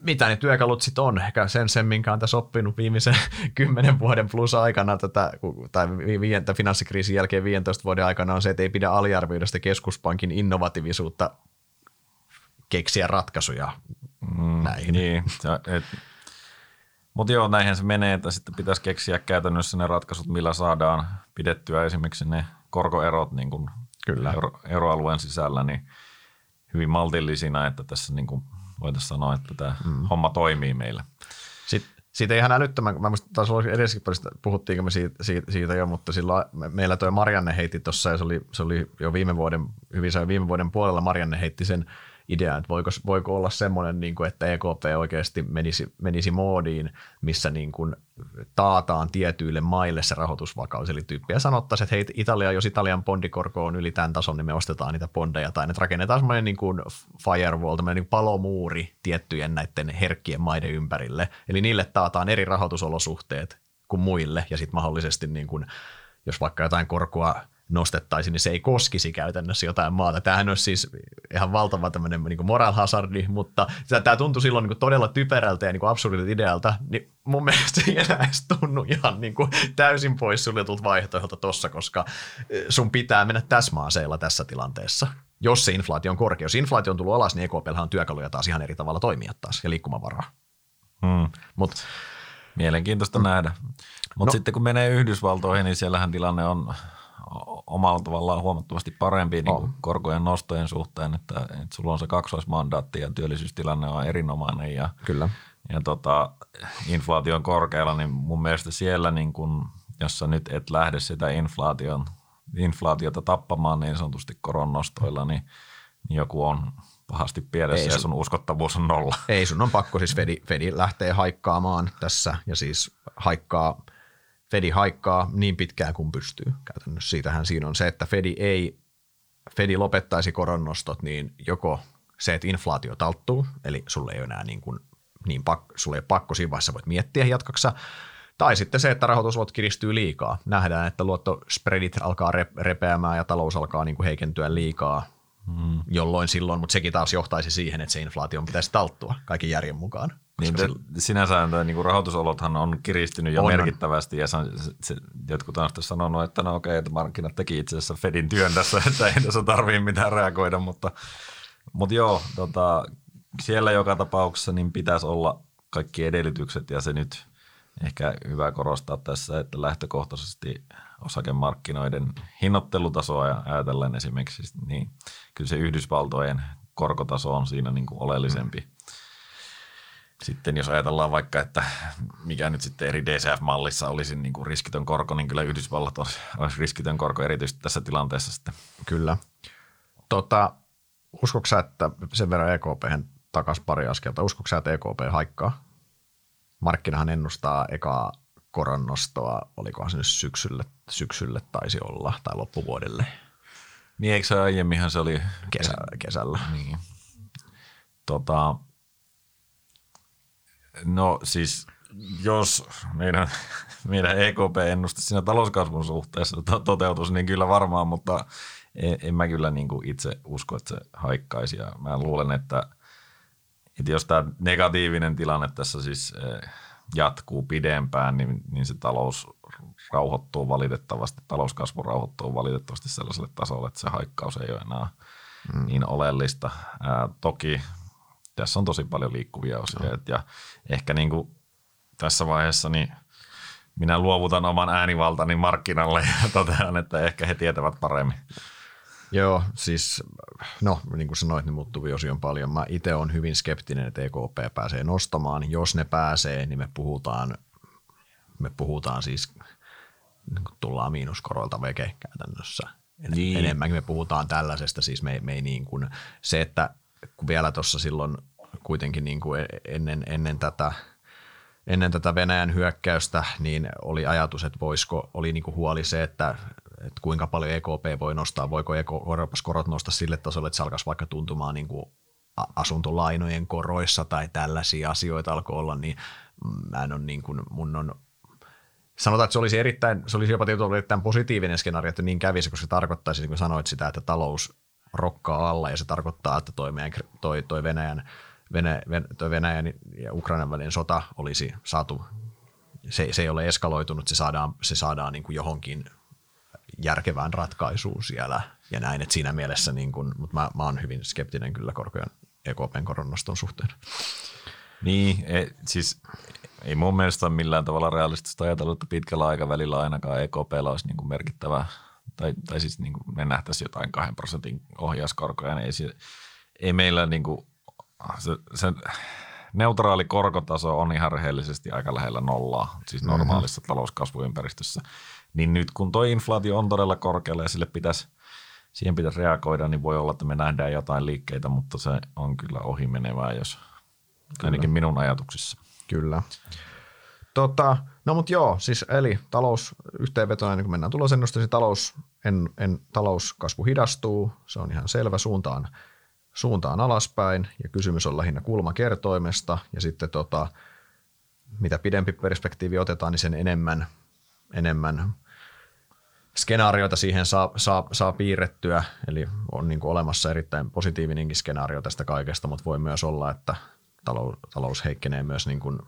A: mitä ne työkalut sitten on, ehkä sen, sen minkä on tässä oppinut viimeisen kymmenen vuoden plus aikana tätä, tai viientä finanssikriisin jälkeen 15 vuoden aikana on se, että ei pidä aliarvioida sitä keskuspankin innovatiivisuutta keksiä ratkaisuja mm, näihin.
B: Niin, mutta joo, näinhän se menee, että sitten pitäisi keksiä käytännössä ne ratkaisut, millä saadaan pidettyä esimerkiksi ne korkoerot niin kuin Kyllä. Euro, euroalueen sisällä niin hyvin maltillisina, että tässä niin kuin voitaisiin sanoa, että tämä mm. homma toimii meillä.
A: Sitten siitä ihan älyttömän, mä muistan, taas edessäkin puhuttiinko me siitä, siitä, siitä, jo, mutta silloin meillä tuo Marianne heitti tuossa, ja se oli, se oli jo viime vuoden, hyvin se viime vuoden puolella Marianne heitti sen idea, että voiko, voiko olla semmoinen, niin kuin, että EKP oikeasti menisi, menisi moodiin, missä niin kuin taataan tietyille maille se rahoitusvakaus. Eli tyyppiä sanottaisiin, että hei Italia, jos Italian bondikorko on yli tämän tason, niin me ostetaan niitä bondeja, tai että rakennetaan semmoinen niin kuin firewall, tämmöinen niin palomuuri tiettyjen näiden herkkien maiden ympärille. Eli niille taataan eri rahoitusolosuhteet kuin muille, ja sitten mahdollisesti niin kuin, jos vaikka jotain korkoa nostettaisiin, niin se ei koskisi käytännössä jotain maata. Tämähän olisi siis ihan valtava tämmöinen niin moral hazardi, mutta tämä tuntui silloin niin todella typerältä ja niin absurdilta idealta, niin mun mielestä ei enää edes tunnu ihan niin kuin täysin pois suljetulta vaihtoehdolta tossa, koska eh, sun pitää mennä täsmaaseilla tässä tilanteessa. Jos se inflaatio on korkea. Jos inflaatio on tullut alas, niin EKPllä on työkaluja taas ihan eri tavalla toimia taas ja liikkumavaraa.
B: Hmm. Mut, Mielenkiintoista mm. nähdä. Mutta no, sitten kun menee Yhdysvaltoihin, niin siellähän tilanne on omalla tavallaan huomattavasti parempi niin kuin korkojen nostojen suhteen, että, että sulla on se kaksoismandaatti ja työllisyystilanne on erinomainen ja,
A: Kyllä.
B: ja tota, inflaatio on korkealla, niin mun mielestä siellä, niin kun, jos sä nyt et lähde sitä inflaation, inflaatiota tappamaan niin sanotusti koronnostoilla, niin, niin joku on pahasti pielessä ei ja sun uskottavuus on nolla.
A: Ei, sun on pakko siis Fedi, Fedi lähtee haikkaamaan tässä ja siis haikkaa – Fedi haikkaa niin pitkään kuin pystyy käytännössä. Siitähän siinä on se, että Fedi ei, Fedi lopettaisi koronnostot, niin joko se, että inflaatio talttuu, eli sulle ei ole enää niin, kuin, niin pak, sulle ei ole pakko siinä vaiheessa voit miettiä jatkoksa, tai sitten se, että rahoituslot kiristyy liikaa. Nähdään, että luottospreadit alkaa repeämään ja talous alkaa niin kuin heikentyä liikaa, hmm. jolloin silloin, mutta sekin taas johtaisi siihen, että se inflaation pitäisi talttua kaiken järjen mukaan.
B: Niin, te, sinänsä niin kuin rahoitusolothan on kiristynyt jo on, merkittävästi ja se, se, jotkut on sitten sanonut, että no okei, että markkinat teki itse asiassa Fedin työn tässä, että ei tässä tarvitse mitään reagoida, mutta, mutta joo, tota, siellä joka tapauksessa niin pitäisi olla kaikki edellytykset ja se nyt ehkä hyvä korostaa tässä, että lähtökohtaisesti osakemarkkinoiden hinnoittelutasoa ja ajatellen esimerkiksi, niin kyllä se Yhdysvaltojen korkotaso on siinä niin kuin oleellisempi. Mm sitten jos ajatellaan vaikka, että mikä nyt sitten eri DCF-mallissa olisi niin kuin riskitön korko, niin kyllä Yhdysvallat olisi, olisi riskitön korko erityisesti tässä tilanteessa sitten.
A: Kyllä. Tota, uskoksa, että sen verran EKP takaisin pari askelta, uskoksa, että EKP haikkaa? Markkinahan ennustaa ekaa koronnostoa, olikohan se nyt syksylle, syksylle taisi olla, tai loppuvuodelle.
B: Niin eikö se aiemminhan se oli?
A: Kesä, kesällä.
B: Niin. Tota, No siis jos meidän, meidän EKP-ennuste siinä talouskasvun suhteessa to- toteutuisi, niin kyllä varmaan, mutta en, en mä kyllä niin kuin itse usko, että se haikkaisi. Ja mä luulen, että, että jos tämä negatiivinen tilanne tässä siis eh, jatkuu pidempään, niin, niin se talous rauhoittuu valitettavasti, talouskasvu rauhoittuu valitettavasti sellaiselle tasolle, että se haikkaus ei ole enää mm. niin oleellista. Ää, toki tässä on tosi paljon liikkuvia osia. No. Ja ehkä niin kuin tässä vaiheessa niin minä luovutan oman äänivaltani markkinalle ja totean, että ehkä he tietävät paremmin.
A: Joo, siis no niin kuin sanoit, niin muuttuvia osia on paljon. Mä itse olen hyvin skeptinen, että EKP pääsee nostamaan. Jos ne pääsee, niin me puhutaan, me puhutaan siis, niin kuin tullaan miinuskoroilta veke käytännössä. En, niin. Enemmänkin me puhutaan tällaisesta, siis me, me ei niin kuin, se, että kun vielä tuossa silloin kuitenkin niin kuin ennen, ennen tätä ennen tätä Venäjän hyökkäystä, niin oli ajatus, että voisiko, oli niin kuin huoli se, että, että kuinka paljon EKP voi nostaa, voiko Euroopan korot nostaa sille tasolle, että se alkaisi vaikka tuntumaan niin kuin asuntolainojen koroissa tai tällaisia asioita alkoi olla, niin mä en ole niin kuin, mun on sanotaan, että se olisi, erittäin, se olisi jopa tietysti erittäin positiivinen skenaario, että niin kävisi, koska se tarkoittaisi, niin kuin sanoit sitä, että talous rokkaa alla ja se tarkoittaa, että toi, meidän, toi, toi Venäjän, Venäjän, toi Venäjän ja Ukrainan välinen sota olisi saatu, se, se ei ole eskaloitunut, se saadaan, se saadaan niin kuin johonkin järkevään ratkaisuun siellä ja näin, että siinä mielessä, niin kuin, mutta mä, mä oon hyvin skeptinen kyllä korkojen EKPn koronnoston suhteen.
B: Niin, e, siis ei mun mielestä ole millään tavalla realistista ajatella, että pitkällä aikavälillä ainakaan EKP olisi niin kuin merkittävä, tai, tai siis niin kuin me nähtäisiin jotain kahden prosentin ohjauskorkoja, niin ei, se, ei meillä niin kuin, se, se neutraali korkotaso on ihan rehellisesti aika lähellä nollaa, siis mhm. normaalissa mm-hmm. talouskasvuympäristössä. Niin nyt kun tuo inflaatio on todella korkealla ja sille pitäisi, siihen pitäisi reagoida, niin voi olla, että me nähdään jotain liikkeitä, mutta se on kyllä ohimenevää, jos kyllä. ainakin minun ajatuksissa.
A: Kyllä. Tota, no mutta joo, siis eli talous yhteenvetona, niin kun mennään tulosennusteisiin, talous, en, en, talouskasvu hidastuu, se on ihan selvä suuntaan, suuntaan alaspäin. Ja kysymys on lähinnä kulmakertoimesta. Ja sitten tota, mitä pidempi perspektiivi otetaan, niin sen enemmän, enemmän skenaarioita siihen saa, saa, saa piirrettyä, eli on niin kuin olemassa erittäin positiivinenkin skenaario tästä kaikesta, mutta voi myös olla, että talous, talous heikkenee myös niin kuin,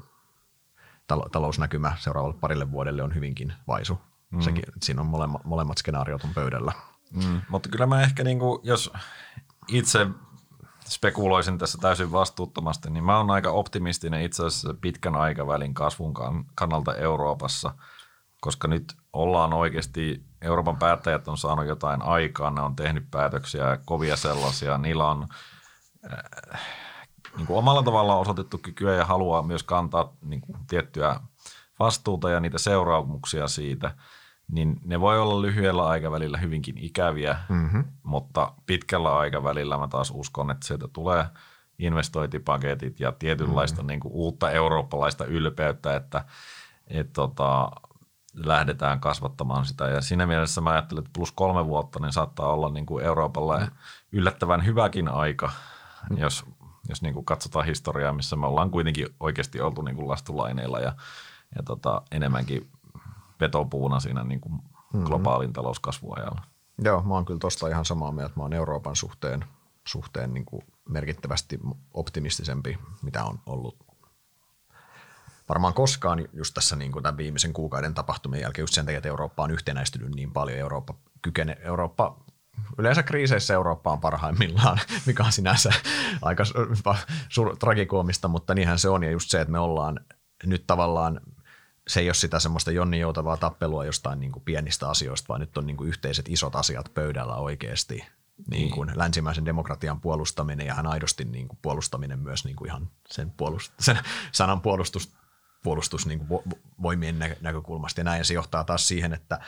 A: talousnäkymä seuraavalle parille vuodelle on hyvinkin vaisu. Mm. Sekin, siinä on molemmat, molemmat skenaariot on pöydällä.
B: Mm, mutta kyllä mä ehkä, niin kuin, jos itse spekuloisin tässä täysin vastuuttomasti, niin mä oon aika optimistinen itse asiassa pitkän aikavälin kasvun kannalta Euroopassa, koska nyt ollaan oikeasti, Euroopan päättäjät on saanut jotain aikaa, ne on tehnyt päätöksiä, kovia sellaisia, niillä on äh, niin kuin omalla tavallaan osoitettu kykyä ja haluaa myös kantaa niin kuin tiettyä vastuuta ja niitä seuraamuksia siitä, niin ne voi olla lyhyellä aikavälillä hyvinkin ikäviä, mm-hmm. mutta pitkällä aikavälillä mä taas uskon, että sieltä tulee investointipaketit ja tietynlaista mm-hmm. niin kuin uutta eurooppalaista ylpeyttä, että et, tota, lähdetään kasvattamaan sitä. Ja siinä mielessä mä ajattelen, että plus kolme vuotta niin saattaa olla niin kuin Euroopalle mm-hmm. yllättävän hyväkin aika, mm-hmm. jos jos niin kuin katsotaan historiaa, missä me ollaan kuitenkin oikeasti oltu niin kuin lastulaineilla ja, ja tota, enemmänkin vetopuuna siinä niin kuin mm-hmm. globaalin talouskasvuajalla.
A: Joo, mä oon kyllä tuosta ihan samaa mieltä. Mä oon Euroopan suhteen, suhteen niin kuin merkittävästi optimistisempi, mitä on ollut varmaan koskaan just tässä niin kuin tämän viimeisen kuukauden tapahtumien jälkeen, just sen takia, että Eurooppa on yhtenäistynyt niin paljon. Eurooppa, kykene, Eurooppa yleensä kriiseissä Eurooppa on parhaimmillaan, mikä on sinänsä aika sur- tragikoomista, mutta niinhän se on. Ja just se, että me ollaan nyt tavallaan, se ei ole sitä semmoista jonninjoutavaa tappelua jostain niin kuin pienistä asioista, vaan nyt on niin kuin yhteiset isot asiat pöydällä oikeasti. Niin, niin kuin länsimäisen demokratian puolustaminen ja hän aidosti niin kuin puolustaminen myös niin kuin ihan sen, puolust- sen sanan puolustus, puolustus niin kuin voimien näkökulmasta ja näin. Ja se johtaa taas siihen, että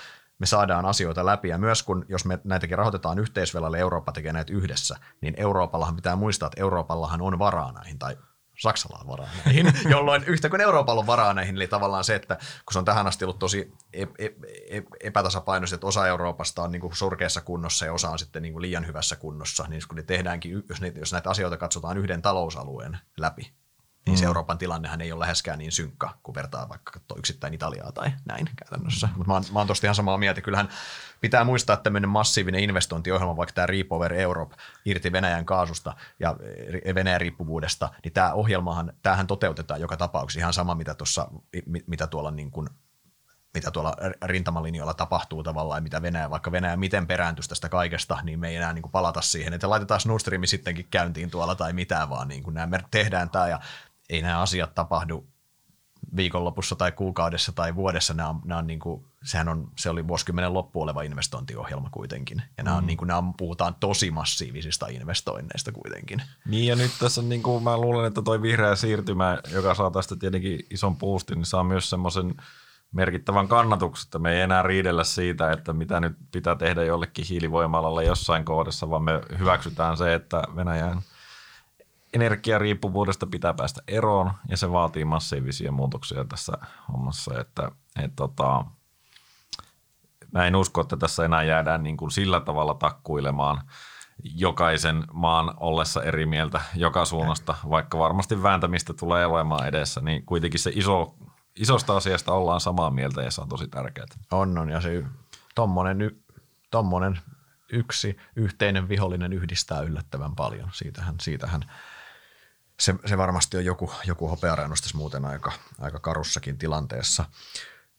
A: me saadaan asioita läpi. Ja myös kun, jos me näitäkin rahoitetaan yhteisvelalle, Eurooppa tekee näitä yhdessä, niin Euroopallahan pitää muistaa, että Euroopallahan on varaa näihin, tai Saksalla on varaa näihin, jolloin yhtä kuin Euroopalla on varaa näihin, eli tavallaan se, että kun se on tähän asti ollut tosi epätasapainoisesti, että osa Euroopasta on niin kuin surkeassa kunnossa ja osa on sitten niin kuin liian hyvässä kunnossa, niin kun ne tehdäänkin, jos, ne, jos näitä asioita katsotaan yhden talousalueen läpi, niin se mm. Euroopan tilannehan ei ole läheskään niin synkka, kun vertaa vaikka katsoa yksittäin Italiaa tai näin käytännössä. Mutta mä, mä oon tosta ihan samaa mieltä. Kyllähän pitää muistaa, että tämmöinen massiivinen investointiohjelma, vaikka tämä Repower Europe irti Venäjän kaasusta ja Venäjän riippuvuudesta, niin tämä ohjelmahan, tämähän toteutetaan joka tapauksessa ihan sama, mitä, tuossa, mitä tuolla niin kuin mitä tuolla rintamalinjoilla tapahtuu tavallaan, ja mitä Venäjä, vaikka Venäjä miten perääntyisi tästä kaikesta, niin me ei enää niin kuin palata siihen, että laitetaan Nord Stream sittenkin käyntiin tuolla tai mitään, vaan niin kuin me tehdään tämä ja ei nämä asiat tapahdu viikonlopussa tai kuukaudessa tai vuodessa. Nämä on, nämä on niin kuin, sehän on, se oli vuosikymmenen loppu oleva investointiohjelma kuitenkin. Ja nämä on, mm. niin kuin, nämä on, puhutaan tosi massiivisista investoinneista kuitenkin.
B: Niin ja nyt tässä niin kuin mä luulen, että toi vihreä siirtymä, joka saa tästä tietenkin ison boostin, niin saa myös semmoisen merkittävän kannatuksen, että me ei enää riidellä siitä, että mitä nyt pitää tehdä jollekin hiilivoimalalle jossain kohdassa, vaan me hyväksytään se, että Venäjän – energiariippuvuudesta pitää päästä eroon ja se vaatii massiivisia muutoksia tässä hommassa, että et, tota, mä en usko, että tässä enää jäädään niin kuin sillä tavalla takkuilemaan. jokaisen maan ollessa eri mieltä joka suunnasta, vaikka varmasti vääntämistä tulee olemaan edessä, niin kuitenkin se iso, isosta asiasta ollaan samaa mieltä ja se on tosi tärkeää.
A: On, on ja se tommonen, tommonen yksi yhteinen vihollinen yhdistää yllättävän paljon. Siitähän, siitähän se, se varmasti on joku, joku hopeareenostus muuten aika, aika karussakin tilanteessa.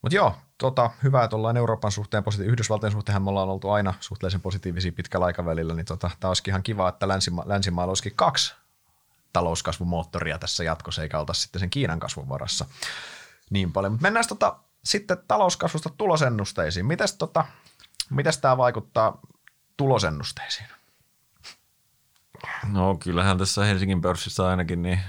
A: Mutta joo, tota, hyvä, että ollaan Euroopan suhteen positiivisia. Yhdysvaltojen suhteen me ollaan oltu aina suhteellisen positiivisia pitkällä aikavälillä, niin tota, tämä olisikin ihan kiva, että länsima- länsimailla olisikin kaksi talouskasvumoottoria tässä jatkossa, eikä oltaisi sitten sen Kiinan kasvun varassa niin paljon. Mutta mennään tota, sitten talouskasvusta tulosennusteisiin. Mites, tota, tämä vaikuttaa tulosennusteisiin?
B: No kyllähän tässä Helsingin pörssissä ainakin niin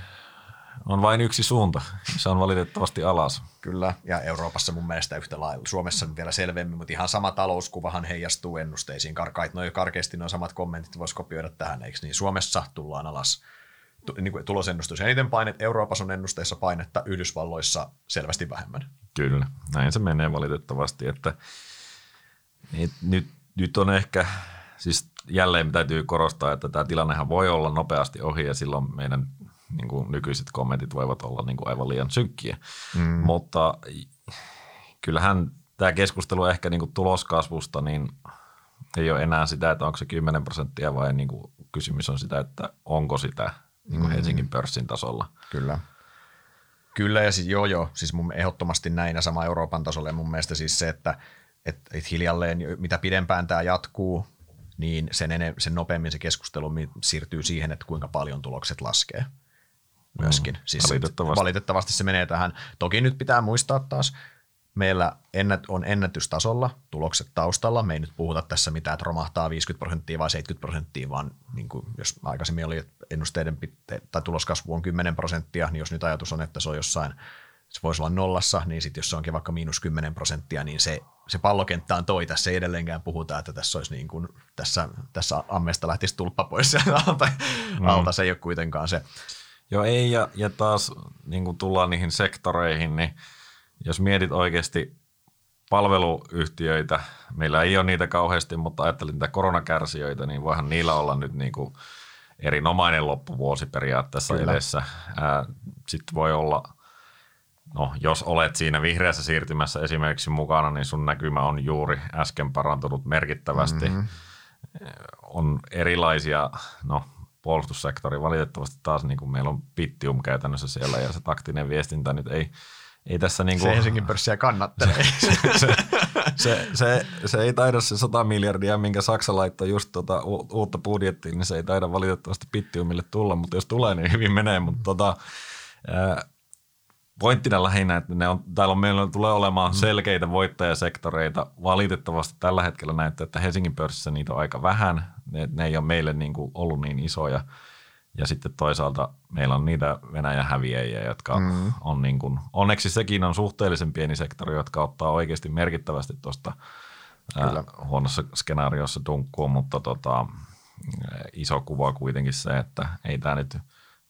B: on vain yksi suunta. Se on valitettavasti alas.
A: Kyllä, ja Euroopassa mun mielestä yhtä lailla. Suomessa vielä selvemmin, mutta ihan sama talouskuvahan heijastuu ennusteisiin. Karkait, noin karkeasti noin samat kommentit voisi kopioida tähän, eikö niin? Suomessa tullaan alas niin kuin tulosennustus eniten painet, Euroopassa on ennusteissa painetta, Yhdysvalloissa selvästi vähemmän.
B: Kyllä, näin se menee valitettavasti, että nyt, nyt on ehkä, siis jälleen täytyy korostaa, että tämä tilannehan voi olla nopeasti ohi ja silloin meidän niin kuin nykyiset kommentit voivat olla niin kuin aivan liian synkkiä. Mm. Mutta kyllähän tämä keskustelu ehkä niin kuin tuloskasvusta, niin ei ole enää sitä, että onko se 10 prosenttia vai niin kuin kysymys on sitä, että onko sitä niin kuin mm. Helsingin pörssin tasolla.
A: Kyllä. Kyllä ja siis joo joo, siis mun ehdottomasti näin ja sama Euroopan tasolla ja mun mielestä siis se, että, että, että hiljalleen mitä pidempään tämä jatkuu, niin sen, ene, sen nopeammin se keskustelu siirtyy siihen, että kuinka paljon tulokset laskee myöskin. Mm, siis valitettavasti. valitettavasti se menee tähän. Toki nyt pitää muistaa taas, meillä ennät, on ennätystasolla tulokset taustalla. Me ei nyt puhuta tässä mitään, että romahtaa 50 prosenttia vai 70 prosenttia, vaan niin kuin jos aikaisemmin oli ennusteiden pite- tai tuloskasvu on 10 prosenttia, niin jos nyt ajatus on, että se on jossain, se voisi olla nollassa, niin sitten jos se onkin vaikka miinus 10 prosenttia, niin se, se pallokenttä on toi. Tässä ei edelleenkään puhuta, että tässä olisi niin kuin, tässä, tässä ammesta lähtisi tulppa pois sieltä alta, mm. alta. Se ei ole kuitenkaan se.
B: Joo ei, ja, ja taas niin kuin tullaan niihin sektoreihin, niin jos mietit oikeasti palveluyhtiöitä, meillä ei ole niitä kauheasti, mutta ajattelin niitä koronakärsijöitä, niin voihan niillä olla nyt niin kuin erinomainen loppuvuosi periaatteessa Kyllä. edessä. Sitten voi olla, no jos olet siinä vihreässä siirtymässä esimerkiksi mukana, niin sun näkymä on juuri äsken parantunut merkittävästi. Mm-hmm. On erilaisia, no puolustussektori valitettavasti taas niin kuin meillä on Pittium käytännössä siellä ja se taktinen viestintä nyt ei, ei tässä niin kuin,
A: se Helsingin pörssiä kannattelee.
B: se, se, se, se, se, ei taida se 100 miljardia, minkä Saksa laittoi just tuota uutta budjettiin, niin se ei taida valitettavasti Pittiumille tulla, mutta jos tulee, niin hyvin menee. Mutta tota, pointtina lähinnä, että ne on, täällä on, meillä tulee olemaan mm. selkeitä voittajasektoreita. Valitettavasti tällä hetkellä näyttää, että Helsingin pörssissä niitä on aika vähän. Ne, ne ei ole meille niin kuin ollut niin isoja. Ja sitten toisaalta meillä on niitä Venäjän häviäjiä, jotka mm. on niin kuin, onneksi sekin on suhteellisen pieni sektori, jotka ottaa oikeasti merkittävästi tuosta huonossa skenaariossa dunkkuu, mutta tota, iso kuva kuitenkin se, että ei tämä nyt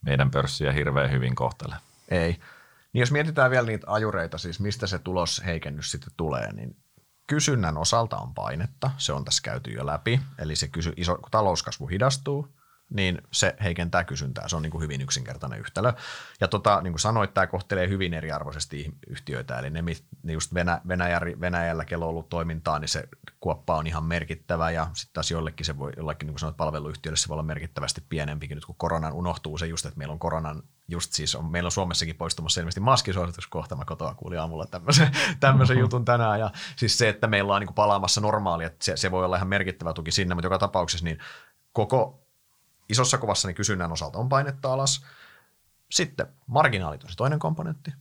B: meidän pörssiä hirveän hyvin kohtele.
A: Ei. Niin jos mietitään vielä niitä ajureita, siis mistä se tulosheikennys sitten tulee, niin kysynnän osalta on painetta, se on tässä käyty jo läpi, eli se kysy, iso, kun talouskasvu hidastuu, niin se heikentää kysyntää. Se on niin kuin hyvin yksinkertainen yhtälö. Ja tota, niin kuin sanoit, tämä kohtelee hyvin eriarvoisesti yhtiöitä, eli ne, ne just Venä, Venäjä, Venäjällä kello ollut toimintaa, niin se kuoppa on ihan merkittävä, ja sitten taas jollekin se voi, jollekin niin kuin sanoit, palveluyhtiöille se voi olla merkittävästi pienempikin, nyt kun koronan unohtuu se just, että meillä on koronan just siis on, meillä on Suomessakin poistumassa selvästi maskisuositus kohta. Mä kotoa kuulin aamulla tämmöisen, tämmöisen jutun tänään. Ja siis se, että meillä on niin palaamassa normaalia, että se, se, voi olla ihan merkittävä tuki sinne, mutta joka tapauksessa niin koko isossa kuvassa niin kysynnän osalta on painetta alas. Sitten marginaalit on se toinen komponentti.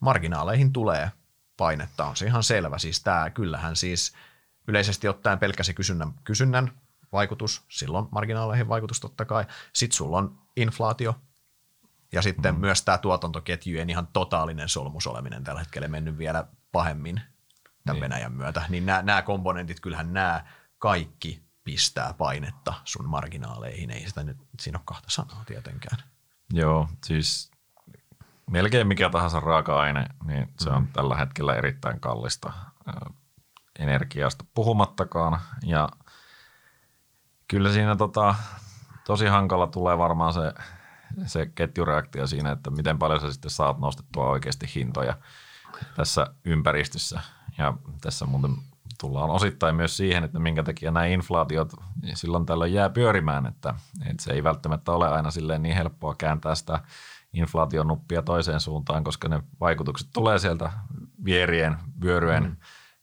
A: Marginaaleihin tulee painetta, on se ihan selvä. Siis tämä kyllähän siis yleisesti ottaen pelkkä se kysynnän, kysynnän vaikutus, silloin marginaaleihin vaikutus totta kai. Sitten sulla on inflaatio, ja sitten mm. myös tämä tuotantoketjujen ihan totaalinen solmusoleminen tällä hetkellä mennyt vielä pahemmin tämän niin. Venäjän myötä. Niin nämä, nämä komponentit, kyllähän nämä kaikki pistää painetta sun marginaaleihin. Ei sitä nyt, siinä ole kahta sanaa tietenkään.
B: Joo, siis melkein mikä tahansa raaka-aine, niin se on mm. tällä hetkellä erittäin kallista energiasta puhumattakaan. Ja Kyllä siinä tota, tosi hankala tulee varmaan se, se ketjureaktio siinä, että miten paljon sä sitten saat nostettua oikeasti hintoja tässä ympäristössä. Ja tässä muuten tullaan osittain myös siihen, että minkä takia nämä inflaatiot silloin tällöin jää pyörimään, että, että se ei välttämättä ole aina silleen niin helppoa kääntää sitä inflaation nuppia toiseen suuntaan, koska ne vaikutukset tulee sieltä vierien, vyöryjen, mm.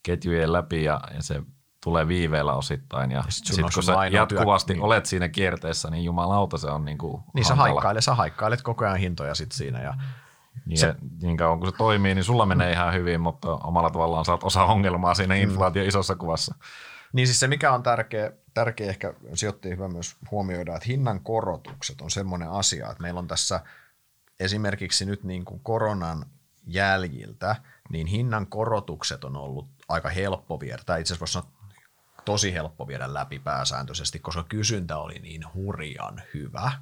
B: ketjujen läpi ja, ja se tulee viiveellä osittain. Ja, ja sitten sit, kun sä jatkuvasti työ... olet siinä kierteessä, niin jumalauta se on niin kuin
A: Niin sä haikkailet, sä haikkailet koko ajan hintoja sit siinä ja
B: niin, se, niin kauan kun se toimii, niin sulla menee ihan hyvin, mutta omalla tavallaan saat osa ongelmaa siinä mm. inflaatio isossa kuvassa.
A: Niin siis se, mikä on tärkeä, tärkeä ehkä sijoittajien hyvä myös huomioida, että hinnan korotukset on semmoinen asia, että meillä on tässä esimerkiksi nyt niin kuin koronan jäljiltä, niin hinnan korotukset on ollut aika helppo viedä, tai itse asiassa voisi sanoa tosi helppo viedä läpi pääsääntöisesti, koska kysyntä oli niin hurjan hyvä –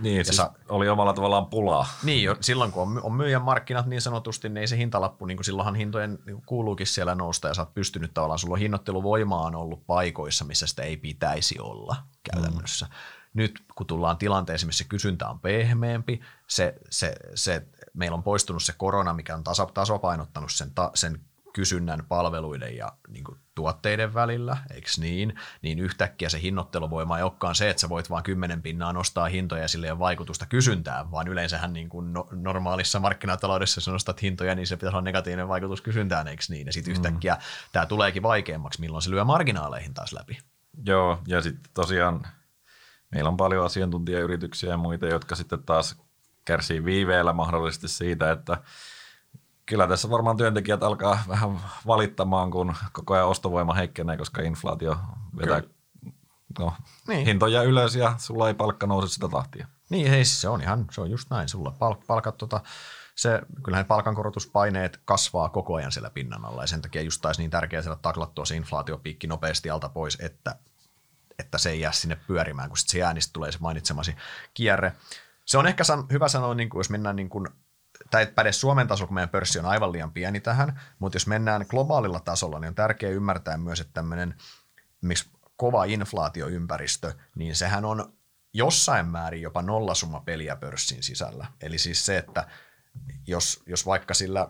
B: niin, siis sa- oli omalla tavallaan pulaa.
A: Niin, jo, silloin kun on, on myyjän markkinat niin sanotusti, niin ei se hintalappu, niin kuin silloinhan hintojen niin kuuluukin siellä nousta ja sä oot pystynyt tavallaan, sulla on hinnoitteluvoima on ollut paikoissa, missä sitä ei pitäisi olla käytännössä. Mm. Nyt kun tullaan tilanteeseen, missä kysyntä on pehmeämpi, se, se, se, meillä on poistunut se korona, mikä on tasa, tasapainottanut sen, ta, sen kysynnän palveluiden ja niin kuin, tuotteiden välillä, eikö niin? Niin yhtäkkiä se hinnoitteluvoima ei olekaan se, että sä voit vaan kymmenen pinnaa nostaa hintoja ja sille ei ole vaikutusta kysyntään, vaan yleensähän niin kuin no, normaalissa markkinataloudessa, jos nostat hintoja, niin se pitäisi olla negatiivinen vaikutus kysyntään, eikö niin? Ja sitten mm. yhtäkkiä tämä tuleekin vaikeammaksi, milloin se lyö marginaaleihin taas läpi.
B: Joo, ja sitten tosiaan meillä on paljon asiantuntijayrityksiä ja muita, jotka sitten taas kärsii viiveellä mahdollisesti siitä, että kyllä tässä varmaan työntekijät alkaa vähän valittamaan, kun koko ajan ostovoima heikkenee, koska inflaatio vetää no, niin. hintoja ylös ja sulla ei palkka nouse sitä tahtia.
A: Niin, hei, se on ihan, se on just näin. Sulla palk, palkat, tota, se, kyllähän palkankorotuspaineet kasvaa koko ajan siellä pinnan alla ja sen takia just taisi niin tärkeää saada taklattua se inflaatiopiikki nopeasti alta pois, että, että se ei jää sinne pyörimään, kun se jää, niin tulee se mainitsemasi kierre. Se on ehkä san, hyvä sanoa, niin kuin jos mennään niin kuin tämä ei päde Suomen tasolla, kun meidän pörssi on aivan liian pieni tähän, mutta jos mennään globaalilla tasolla, niin on tärkeää ymmärtää myös, että tämmöinen miksi kova inflaatioympäristö, niin sehän on jossain määrin jopa nollasumma peliä pörssin sisällä. Eli siis se, että jos, jos vaikka sillä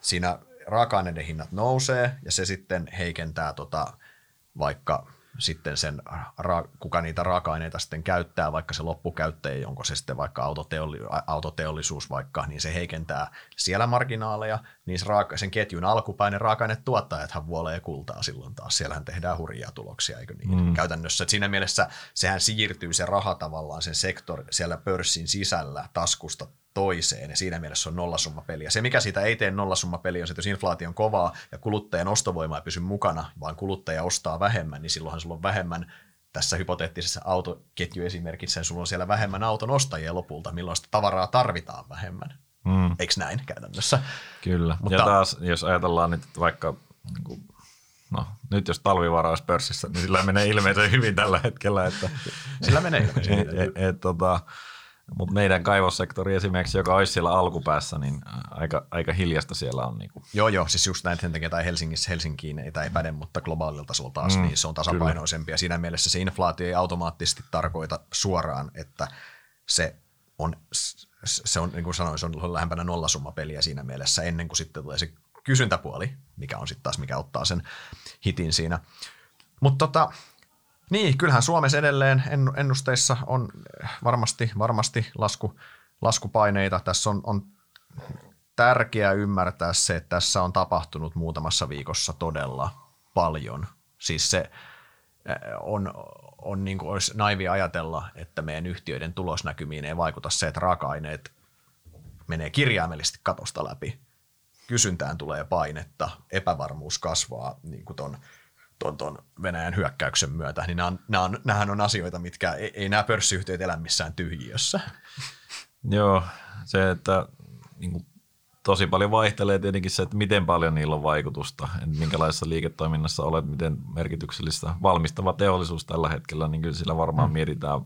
A: siinä raaka-aineiden hinnat nousee ja se sitten heikentää tota, vaikka sitten sen, kuka niitä raaka-aineita sitten käyttää, vaikka se loppukäyttäjä, onko se sitten vaikka autoteolli, autoteollisuus vaikka, niin se heikentää siellä marginaaleja, niin se raaka, sen ketjun alkupäinen raaka-ainetuottajathan vuolee kultaa silloin taas. Siellähän tehdään hurjia tuloksia, eikö niin? Mm. Käytännössä. Et siinä mielessä sehän siirtyy se raha tavallaan sen sektor siellä pörssin sisällä taskusta toiseen, ja siinä mielessä on nollasumma Ja se, mikä siitä ei tee nollasumma-peliä, on se, että jos inflaatio on kovaa ja kuluttajan ostovoima ei pysy mukana, vaan kuluttaja ostaa vähemmän, niin silloinhan sulla on vähemmän tässä hypoteettisessa autoketjuesimerkissä, sulla on siellä vähemmän auton ostajia lopulta, milloin sitä tavaraa tarvitaan vähemmän. Mm. Eikö näin käytännössä?
B: Kyllä. Mutta, ja taas, jos ajatellaan nyt vaikka, niin no nyt jos talvivara olisi pörssissä, niin sillä menee ilmeisen hyvin tällä hetkellä. Että,
A: sillä menee ilmeisen hyvin.
B: Et, et, et, tota, mutta meidän kaivossektori esimerkiksi, joka olisi siellä alkupäässä, niin aika, aika hiljasta siellä on. Niin kuin.
A: Joo, joo, siis just näin sen takia tai Helsingissä, Helsinkiin ei, ei päde, mutta globaalilla tasolla taas, mm, niin se on tasapainoisempi. Ja siinä mielessä se inflaatio ei automaattisesti tarkoita suoraan, että se on, se on niin kuin sanoin, se on lähempänä nollasummapeliä siinä mielessä ennen kuin sitten tulee se kysyntäpuoli, mikä on sitten taas, mikä ottaa sen hitin siinä. Mutta tota, niin, kyllähän Suomessa edelleen ennusteissa on varmasti, varmasti lasku, laskupaineita. Tässä on, on tärkeää ymmärtää se, että tässä on tapahtunut muutamassa viikossa todella paljon. Siis se eh, on, on niin kuin olisi naivi ajatella, että meidän yhtiöiden tulosnäkymiin ei vaikuta se, että raaka-aineet menee kirjaimellisesti katosta läpi. Kysyntään tulee painetta, epävarmuus kasvaa niin kuin ton ton, ton Venäjän hyökkäyksen myötä, niin nämä on, nämä on, nämähän on asioita, mitkä ei, ei nämä pörssiyhtiöt elä missään tyhjiössä.
B: Joo, se, että niin kuin, tosi paljon vaihtelee tietenkin se, että miten paljon niillä on vaikutusta, että minkälaisessa liiketoiminnassa olet, miten merkityksellistä valmistava teollisuus tällä hetkellä, niin kyllä sillä varmaan hmm. mietitään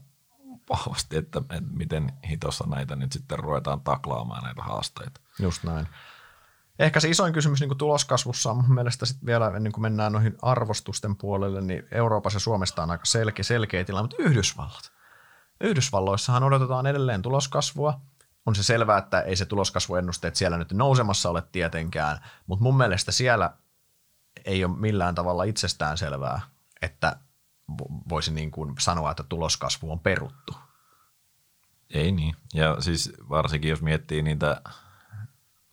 B: vahvasti, että, että miten hitossa näitä nyt sitten ruvetaan taklaamaan näitä haasteita.
A: Just näin. Ehkä se isoin kysymys niin tuloskasvussa on mun mielestä sit vielä ennen kuin mennään noihin arvostusten puolelle, niin Euroopassa ja Suomesta on aika selkeä, selkeä tilanne, mutta Yhdysvallat. Yhdysvalloissahan odotetaan edelleen tuloskasvua. On se selvää, että ei se tuloskasvuennusteet siellä nyt nousemassa ole tietenkään, mutta mun mielestä siellä ei ole millään tavalla itsestään selvää, että voisi niin kuin sanoa, että tuloskasvu on peruttu.
B: Ei niin. Ja siis varsinkin jos miettii niitä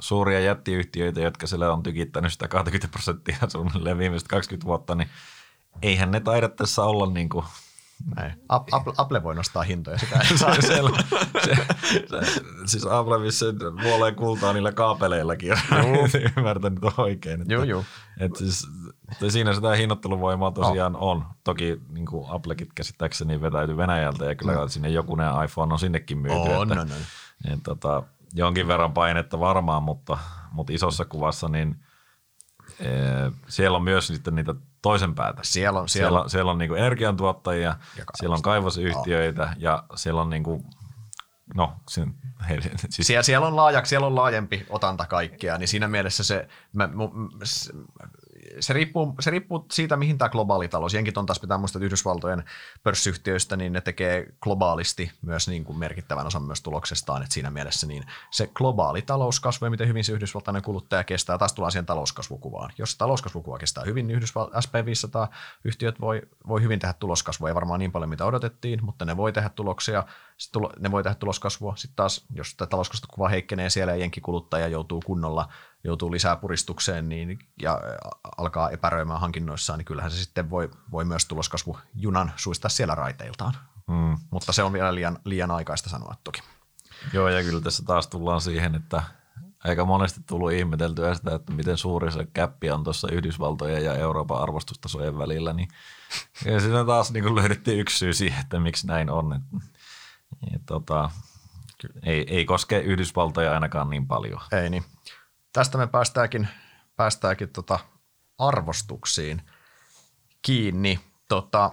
B: suuria jättiyhtiöitä, jotka siellä on tykittänyt sitä 20 prosenttia suunnilleen viimeiset 20 vuotta, niin eihän ne taida tässä olla niin kuin
A: näin. Apple, Apple voi nostaa hintoja, sitä
B: ei saa. se, se, se, siis Apple vissiin vuoleen kultaa niillä kaapeleillakin, jos ymmärtänyt oikein. Että,
A: joo, joo.
B: Että siis, että siinä sitä hinnoitteluvoimaa tosiaan oh. on. Toki niin kuin Applekin käsittääkseni vetäytyi Venäjältä ja kyllä no. sinne jokunen iPhone on sinnekin myyty.
A: On,
B: että,
A: no, no.
B: Että, tota, jonkin verran painetta varmaan, mutta, mutta isossa kuvassa niin – siellä on myös sitten niitä toisen päätä.
A: Siellä on,
B: siellä, siellä, siellä on niin energiantuottajia, siellä on kaivosyhtiöitä oh. ja siellä on niin kuin, no, sen,
A: he, siis. siellä, siellä, on laaja, siellä on laajempi otanta kaikkea, niin siinä mielessä se, mä, se se riippuu, se riippuu siitä, mihin tämä globaali talous. Jenkit on taas pitää muistaa, että Yhdysvaltojen pörssiyhtiöistä, niin ne tekee globaalisti myös niin kuin merkittävän osan myös tuloksestaan. Että siinä mielessä niin se globaali talouskasvu ja miten hyvin se Yhdysvaltainen kuluttaja kestää. Taas tullaan siihen talouskasvukuvaan. Jos talouskasvukuva kestää hyvin, niin Yhdysval- SP500 yhtiöt voi, voi hyvin tehdä tuloskasvua. Ei varmaan niin paljon, mitä odotettiin, mutta ne voi tehdä tuloksia. Tulo, ne voi tehdä tuloskasvua. Sitten taas, jos tämä talouskasvukuva heikkenee siellä ja jenkkikuluttaja joutuu kunnolla joutuu lisää puristukseen niin, ja alkaa epäröimään hankinnoissaan, niin kyllähän se sitten voi, voi myös tuloskasvu junan suistaa siellä raiteiltaan. Mm. Mutta se on vielä liian, liian aikaista sanoa toki.
B: Joo, ja kyllä tässä taas tullaan siihen, että aika monesti tullut ihmeteltyä sitä, että miten suuri se käppi on tuossa Yhdysvaltojen ja Euroopan arvostustasojen välillä, niin ja siinä taas niin löydettiin yksi syy siihen, että miksi näin on. Että, ja, tota, ei, ei koske Yhdysvaltoja ainakaan niin paljon.
A: Ei niin tästä me päästäänkin, päästäänkin tota arvostuksiin kiinni. Tota,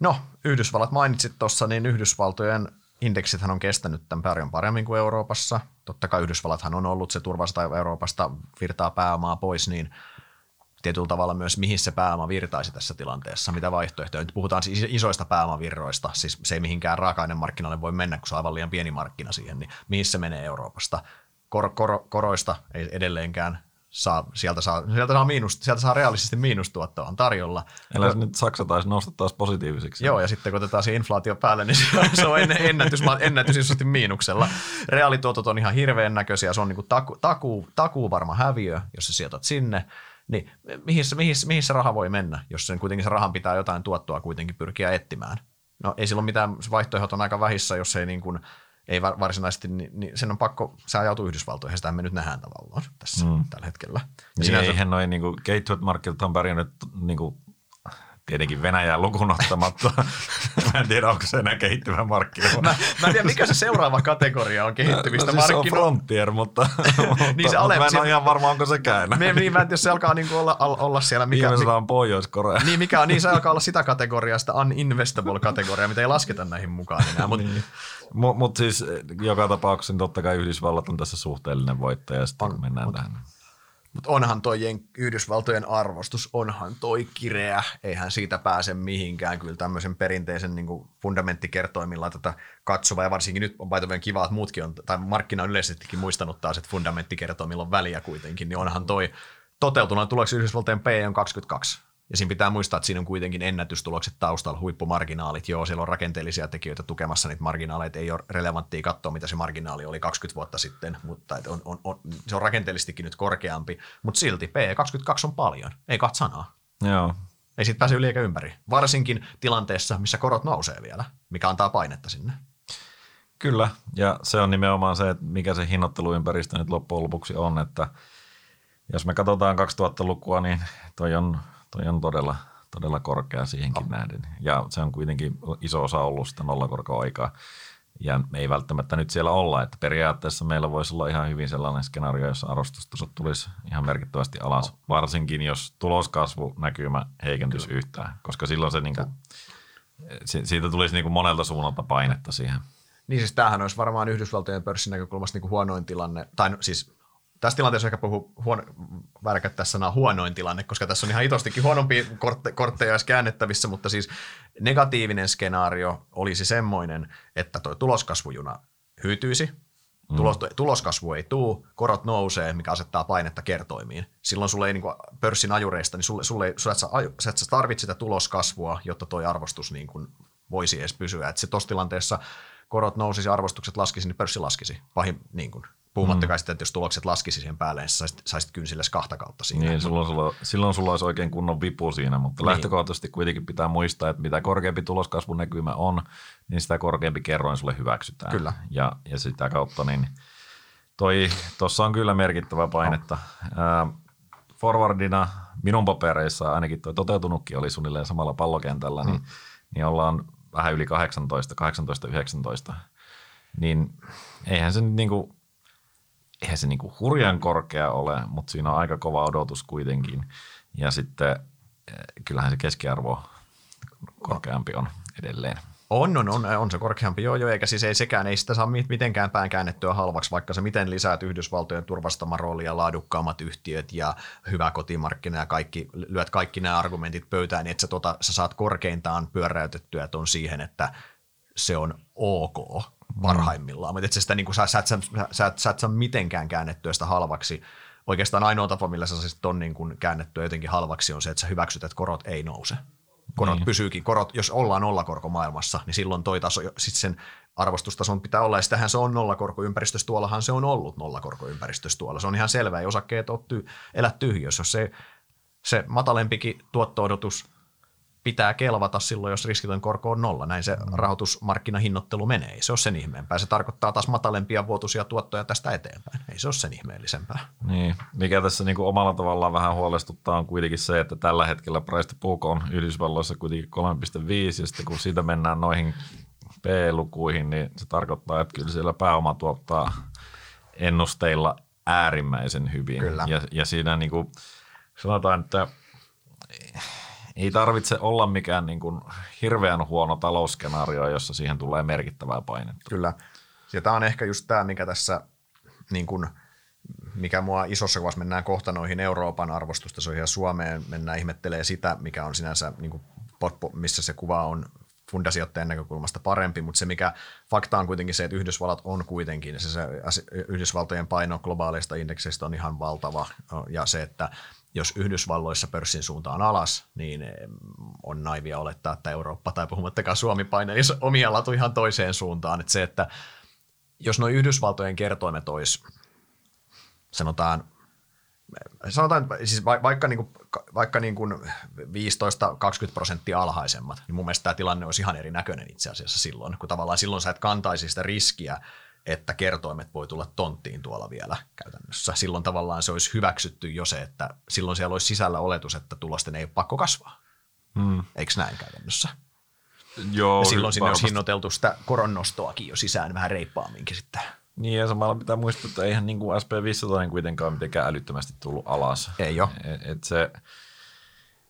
A: no, Yhdysvallat mainitsit tuossa, niin Yhdysvaltojen indeksithän on kestänyt tämän paljon paremmin kuin Euroopassa. Totta kai Yhdysvallathan on ollut se turvasta Euroopasta virtaa pääomaa pois, niin tietyllä tavalla myös mihin se pääoma virtaisi tässä tilanteessa, mitä vaihtoehtoja. Nyt puhutaan siis isoista pääomavirroista, siis se ei mihinkään raaka-ainemarkkinalle voi mennä, kun se on aivan liian pieni markkina siihen, niin mihin se menee Euroopasta kor, kor, koroista ei edelleenkään saa, sieltä saa, sieltä saa, miinus, sieltä saa realistisesti miinustuottoa on tarjolla.
B: Eli nyt Saksa taisi nostaa taas positiiviseksi.
A: Joo, ja sitten kun otetaan se inflaatio päälle, niin se on ennätys, ennätys isosti miinuksella. Reaalituotot on ihan hirveän näköisiä, se on niin kuin taku, taku, takuu varma häviö, jos sä sijoitat sinne. Niin mihin, mihin, mihin se raha voi mennä, jos sen kuitenkin se rahan pitää jotain tuottoa kuitenkin pyrkiä etsimään? No ei silloin mitään, vaihtoehdot on aika vähissä, jos ei niin kuin – ei varsinaisesti, niin, niin sen on pakko, se ajautuu Yhdysvaltoihin, sitä me nyt nähdään tavallaan tässä mm. tällä hetkellä. Ja
B: niin sinänsä... eihän noin niin markkinat on pärjännyt niin kuin, tietenkin Venäjää lukuun ottamatta. mä en tiedä, onko se enää kehittyvä markkina.
A: mä, mä en tiedä, mikä se seuraava kategoria on kehittyvistä no, siis markkinoista.
B: Se on Frontier, mutta, niin se ale, mä en ole ihan varma, onko sekään.
A: Me, niin, mä en tiedä, se alkaa niin olla, olla siellä.
B: Mikä, mikä on Pohjois-Korea.
A: Niin, mikä on, niin se alkaa olla sitä kategoriaa, sitä uninvestable-kategoriaa, mitä ei lasketa näihin mukaan enää. Mutta niin.
B: Mutta mut siis eh, joka tapauksessa niin totta kai Yhdysvallat on tässä suhteellinen voittaja, sitten on, mennään mut, tähän.
A: Mutta onhan toi Yhdysvaltojen arvostus, onhan toi kireä, eihän siitä pääse mihinkään. Kyllä tämmöisen perinteisen niin fundamenttikertoimilla tätä katsova, ja varsinkin nyt on paitoven kiva, että muutkin on, tai markkina on yleisestikin muistanut taas, että fundamenttikertoimilla on väliä kuitenkin, niin onhan toi toteutunut. Tuloksi Yhdysvaltojen P on 22 ja siinä pitää muistaa, että siinä on kuitenkin ennätystulokset taustalla, huippumarginaalit. Joo, siellä on rakenteellisia tekijöitä tukemassa niitä marginaaleita. Ei ole relevanttia katsoa, mitä se marginaali oli 20 vuotta sitten, mutta on, on, on, se on rakenteellisestikin nyt korkeampi. Mutta silti P22 on paljon, ei kahta sanaa.
B: Joo.
A: Ei siitä pääse yli eikä ympäri. Varsinkin tilanteessa, missä korot nousee vielä, mikä antaa painetta sinne.
B: Kyllä, ja se on nimenomaan se, että mikä se hinnoitteluympäristö nyt loppujen lopuksi on, että jos me katsotaan 2000-lukua, niin toi on Toi on todella, todella korkea siihenkin no. nähden. Ja se on kuitenkin iso osa ollut sitä nollakorko-aikaa. Ja me ei välttämättä nyt siellä olla, että periaatteessa meillä voisi olla ihan hyvin sellainen skenaario, jossa arvostustasot tulisi ihan merkittävästi alas, no. varsinkin jos tuloskasvu näkymä heikentyisi Kyllä. yhtään, koska silloin se niinku, siitä tulisi niinku monelta suunnalta painetta siihen.
A: Niin siis tämähän olisi varmaan Yhdysvaltojen pörssin näkökulmasta niinku huonoin tilanne, tai no, siis tässä tilanteessa ehkä puhuu huono, väärä tässä sanaa huonoin tilanne, koska tässä on ihan itostikin huonompia kortte, kortteja olisi käännettävissä, mutta siis negatiivinen skenaario olisi semmoinen, että tuo tuloskasvujuna hyytyisi, mm. tulos, tuloskasvu ei tuu, korot nousee, mikä asettaa painetta kertoimiin. Silloin sulle ei niin kuin pörssin ajureista, niin sulle, sulle, sulle et sä, sä, et sä tarvitse sitä tuloskasvua, jotta tuo arvostus niin kuin voisi edes pysyä. Et se tuossa tilanteessa korot nousisi, arvostukset laskisi, niin pörssi laskisi. Pahin, niin kuin, Puhumattakaan mm. sitten, että jos tulokset laskisi siihen päälle, niin saisit, saisit kynsilles kahta kautta siinä.
B: Niin, silloin sulla, silloin sulla olisi oikein kunnon vipu siinä, mutta niin. lähtökohtaisesti kuitenkin pitää muistaa, että mitä korkeampi tuloskasvun näkymä on, niin sitä korkeampi kerroin sulle hyväksytään.
A: Kyllä.
B: Ja, ja sitä kautta niin toi, tuossa on kyllä merkittävä painetta. No. forwardina minun papereissa ainakin toi toteutunutkin oli suunnilleen samalla pallokentällä, niin, mm. niin, niin ollaan vähän yli 18, 18-19, niin eihän se nyt niin kuin eihän se niinku hurjan korkea ole, mutta siinä on aika kova odotus kuitenkin. Ja sitten eh, kyllähän se keskiarvo korkeampi on edelleen.
A: On, on, on, on se korkeampi, joo, joo, eikä siis ei sekään, ei sitä saa mitenkään päin käännettyä halvaksi, vaikka se miten lisäät Yhdysvaltojen turvastama roolia, laadukkaammat yhtiöt ja hyvä kotimarkkina ja kaikki, lyöt kaikki nämä argumentit pöytään, niin että sä, tota, sä saat korkeintaan pyöräytettyä ton siihen, että se on ok parhaimmillaan, mutta et sä, sitä, niin kuin, sä, sä, sä, sä, sä et saa mitenkään käännettyä sitä halvaksi. Oikeastaan ainoa tapa, millä sä saisit ton niin kuin käännettyä jotenkin halvaksi on se, että sä hyväksyt, että korot ei nouse. Korot niin. pysyykin, korot, jos ollaan nollakorko maailmassa, niin silloin toi taso, sitten sen arvostustason pitää olla, ja sitähän se on nollakorkoympäristössä, tuollahan se on ollut nollakorkoympäristössä tuolla. Se on ihan selvää, ei osakkeet ole ty- elä tyhjössä. Jos se, se matalempikin tuotto-odotus pitää kelvata silloin, jos riskitön korko on nolla. Näin se mm. rahoitusmarkkinahinnoittelu menee. Ei se ole sen ihmeempää. Se tarkoittaa taas matalempia vuotuisia tuottoja tästä eteenpäin. Ei se ole sen ihmeellisempää.
B: Niin. Mikä tässä niin kuin omalla tavallaan vähän huolestuttaa on kuitenkin se, että tällä hetkellä price to book on Yhdysvalloissa kuitenkin 3,5 ja sitten kun siitä mennään noihin P-lukuihin, niin se tarkoittaa, että kyllä siellä pääoma tuottaa ennusteilla äärimmäisen hyvin.
A: Kyllä.
B: Ja, ja siinä niin kuin sanotaan, että ei tarvitse olla mikään niin kuin hirveän huono talousskenaario, jossa siihen tulee merkittävää painetta.
A: Kyllä. Ja tämä on ehkä just tämä, mikä tässä, niin kuin, mikä mua isossa kuvassa mennään kohta noihin Euroopan arvostustasoihin ja Suomeen mennään ihmettelee sitä, mikä on sinänsä, niin kuin, missä se kuva on fundasijoittajan näkökulmasta parempi, mutta se mikä fakta on kuitenkin se, että Yhdysvallat on kuitenkin, se, se Yhdysvaltojen paino globaaleista indekseistä on ihan valtava ja se, että jos Yhdysvalloissa pörssin suunta on alas, niin on naivia olettaa, että Eurooppa tai puhumattakaan Suomi painelisi omia latu ihan toiseen suuntaan. Että se, että jos nuo Yhdysvaltojen kertoimet olisi, sanotaan, sanotaan siis vaikka, niin kuin, vaikka niin kuin 15-20 prosenttia alhaisemmat, niin mun mielestä tämä tilanne olisi ihan erinäköinen itse asiassa silloin, kun tavallaan silloin sä et kantaisi sitä riskiä, että kertoimet voi tulla tonttiin tuolla vielä käytännössä. Silloin tavallaan se olisi hyväksytty jo se, että silloin siellä olisi sisällä oletus, että tulosten ei ole pakko kasvaa. Hmm. Eikö näin käytännössä?
B: Joo,
A: ja silloin sinne olisi hinnoiteltu sitä koronnostoakin jo sisään vähän reippaamminkin sitten.
B: Niin ja samalla pitää muistaa, että eihän niin kuin SP500 kuitenkaan mitenkään älyttömästi tullut alas.
A: Ei ole.
B: Et, et se,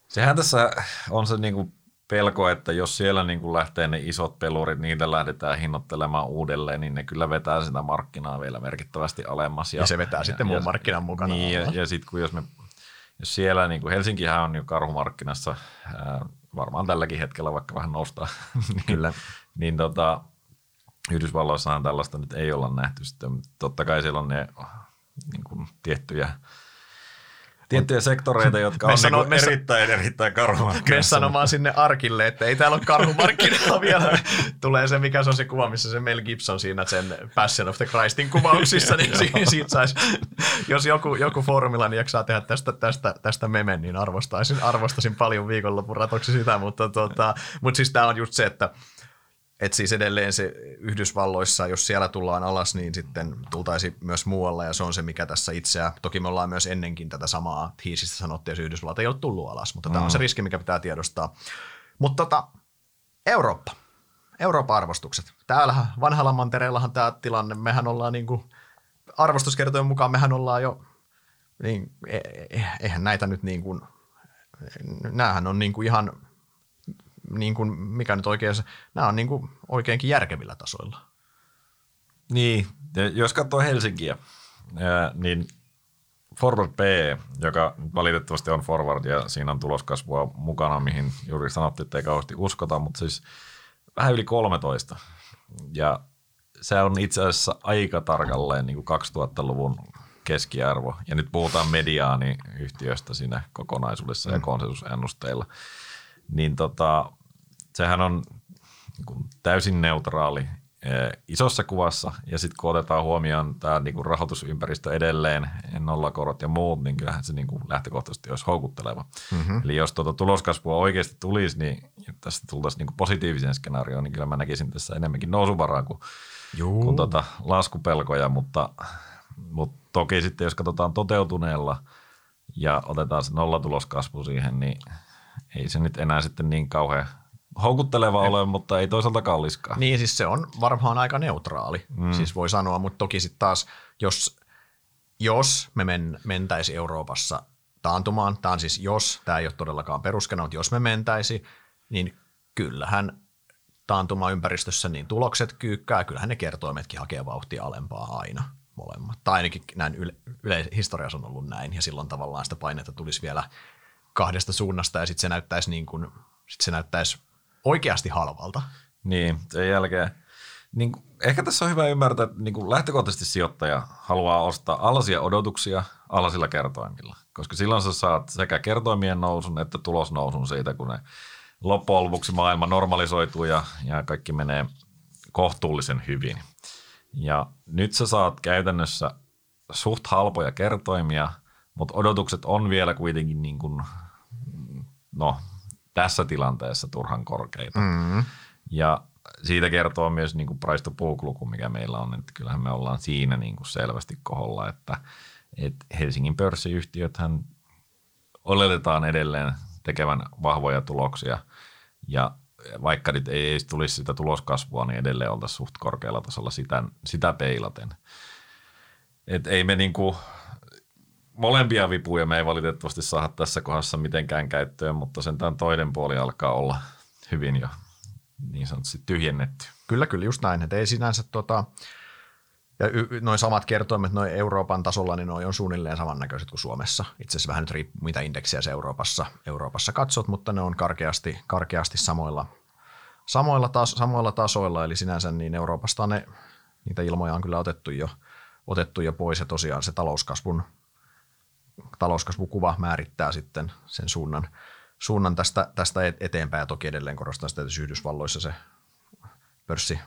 B: sehän tässä on se niin kuin pelko, että jos siellä niin kuin lähtee ne isot pelurit, niitä lähdetään hinnoittelemaan uudelleen, niin ne kyllä vetää sitä markkinaa vielä merkittävästi alemmas.
A: Ja, ja se vetää ja, sitten muun markkinan mukana.
B: Niin, ja, ja sitten kun jos me jos siellä, niin kuin Helsinkihän on jo karhumarkkinassa, ää, varmaan tälläkin hetkellä vaikka vähän noustaa, niin,
A: Kyllä.
B: niin tota, Yhdysvalloissahan tällaista nyt ei olla nähty. Sitten, totta kai siellä on ne niin kuin, tiettyjä tiettyjä sektoreita, jotka on sano, niin erittäin, erittäin karhumarkkinassa. Me
A: sanomaan sinne arkille, että ei täällä ole karhumarkkinaa vielä. Tulee se, mikä se on se kuva, missä se Mel Gibson siinä sen Passion of the Christin kuvauksissa, niin siitä saisi, jos joku, joku foorumilla niin jaksaa tehdä tästä, tästä, tästä memen, niin arvostaisin, arvostaisin paljon viikonlopun ratoksi sitä, mutta, tota, mutta siis tämä on just se, että et siis edelleen se Yhdysvalloissa, jos siellä tullaan alas, niin sitten tultaisi myös muualla ja se on se, mikä tässä itseä. Toki me ollaan myös ennenkin tätä samaa hiisistä sanottiin, jos Yhdysvallat ei ole tullut alas, mutta mm. tämä on se mm. riski, mikä pitää tiedostaa. Mutta tota, Eurooppa. Euroopan arvostukset. Täällä vanhalla mantereellahan tämä tilanne, mehän ollaan niin kuin, arvostuskertojen mukaan mehän ollaan jo, niin, e, e, eihän näitä nyt niin kuin, näähän on niin kuin ihan niin kuin, mikä nyt oikein, nämä on niin kuin oikeinkin järkevillä tasoilla.
B: Niin, ja jos katsoo Helsinkiä, ää, niin Forward P, joka valitettavasti on forward ja siinä on tuloskasvua mukana, mihin juuri sanottiin, että ei kauheasti uskota, mutta siis vähän yli 13. Ja se on itse asiassa aika tarkalleen niin kuin 2000-luvun keskiarvo. Ja nyt puhutaan mediaaniyhtiöstä siinä kokonaisuudessa mm. ja konsensusennusteilla. Niin tota, sehän on niin kuin täysin neutraali isossa kuvassa, ja sitten kun otetaan huomioon tämä niinku rahoitusympäristö edelleen, nollakorot ja muut, niin kyllähän se niinku lähtökohtaisesti olisi houkutteleva. Mm-hmm. Eli jos tuota tuloskasvua oikeasti tulisi, niin tästä tultaisiin niinku positiiviseen skenaarioon, niin kyllä mä näkisin tässä enemmänkin nousuvaraa kuin, kuin tuota laskupelkoja, mutta, mutta toki sitten jos katsotaan toteutuneella ja otetaan se nollatuloskasvu siihen, niin ei se nyt enää sitten niin kauhean houkutteleva ole, mutta ei toisaalta kalliskaan.
A: Niin, siis se on varmaan aika neutraali, mm. siis voi sanoa, mutta toki sitten taas, jos, jos me men, mentäisi Euroopassa taantumaan, tämä on siis jos, tämä ei ole todellakaan peruskena, mutta jos me mentäisi, niin kyllähän taantuma-ympäristössä niin tulokset kyykkää, kyllähän ne kertoimetkin hakee vauhtia alempaa aina molemmat. Tai ainakin näin yle, yle, historiassa on ollut näin, ja silloin tavallaan sitä painetta tulisi vielä kahdesta suunnasta, ja sitten se näyttäisi niin kuin, sit se näyttäisi oikeasti halvalta.
B: Niin, sen jälkeen. Niin, ehkä tässä on hyvä ymmärtää, että niin kuin lähtökohtaisesti sijoittaja haluaa ostaa alasia odotuksia alasilla kertoimilla, koska silloin sä saat sekä kertoimien nousun että tulosnousun siitä, kun ne loppujen lopuksi maailma normalisoituu ja, ja kaikki menee kohtuullisen hyvin. Ja nyt sä saat käytännössä suht halpoja kertoimia, mutta odotukset on vielä kuitenkin niin kuin, no, tässä tilanteessa turhan korkeita. Mm-hmm. Ja siitä kertoo myös niin kuin price to book luku, mikä meillä on, että kyllähän me ollaan siinä niin kuin selvästi koholla, että, että Helsingin pörssiyhtiöthän oletetaan edelleen tekevän vahvoja tuloksia ja vaikka nyt ei edes tulisi sitä tuloskasvua, niin edelleen oltaisiin suht korkealla tasolla sitä, sitä peilaten. Et ei me niinku, molempia vipuja me ei valitettavasti saada tässä kohdassa mitenkään käyttöön, mutta sen tämän toinen puoli alkaa olla hyvin jo niin sanotusti tyhjennetty.
A: Kyllä, kyllä, just näin. Että ei sinänsä tota, ja noin samat kertoimet noin Euroopan tasolla, niin noin on suunnilleen samannäköiset kuin Suomessa. Itse asiassa vähän nyt riippuu, mitä indeksiä se Euroopassa, Euroopassa katsot, mutta ne on karkeasti, karkeasti samoilla, samoilla, tas, samoilla tasoilla. Eli sinänsä niin Euroopasta ne, niitä ilmoja on kyllä otettu jo, otettu jo pois. Ja tosiaan se talouskasvun talouskasvukuva määrittää sitten sen suunnan, suunnan tästä, tästä eteenpäin. Ja toki edelleen korostan sitä, että Yhdysvalloissa se pörssi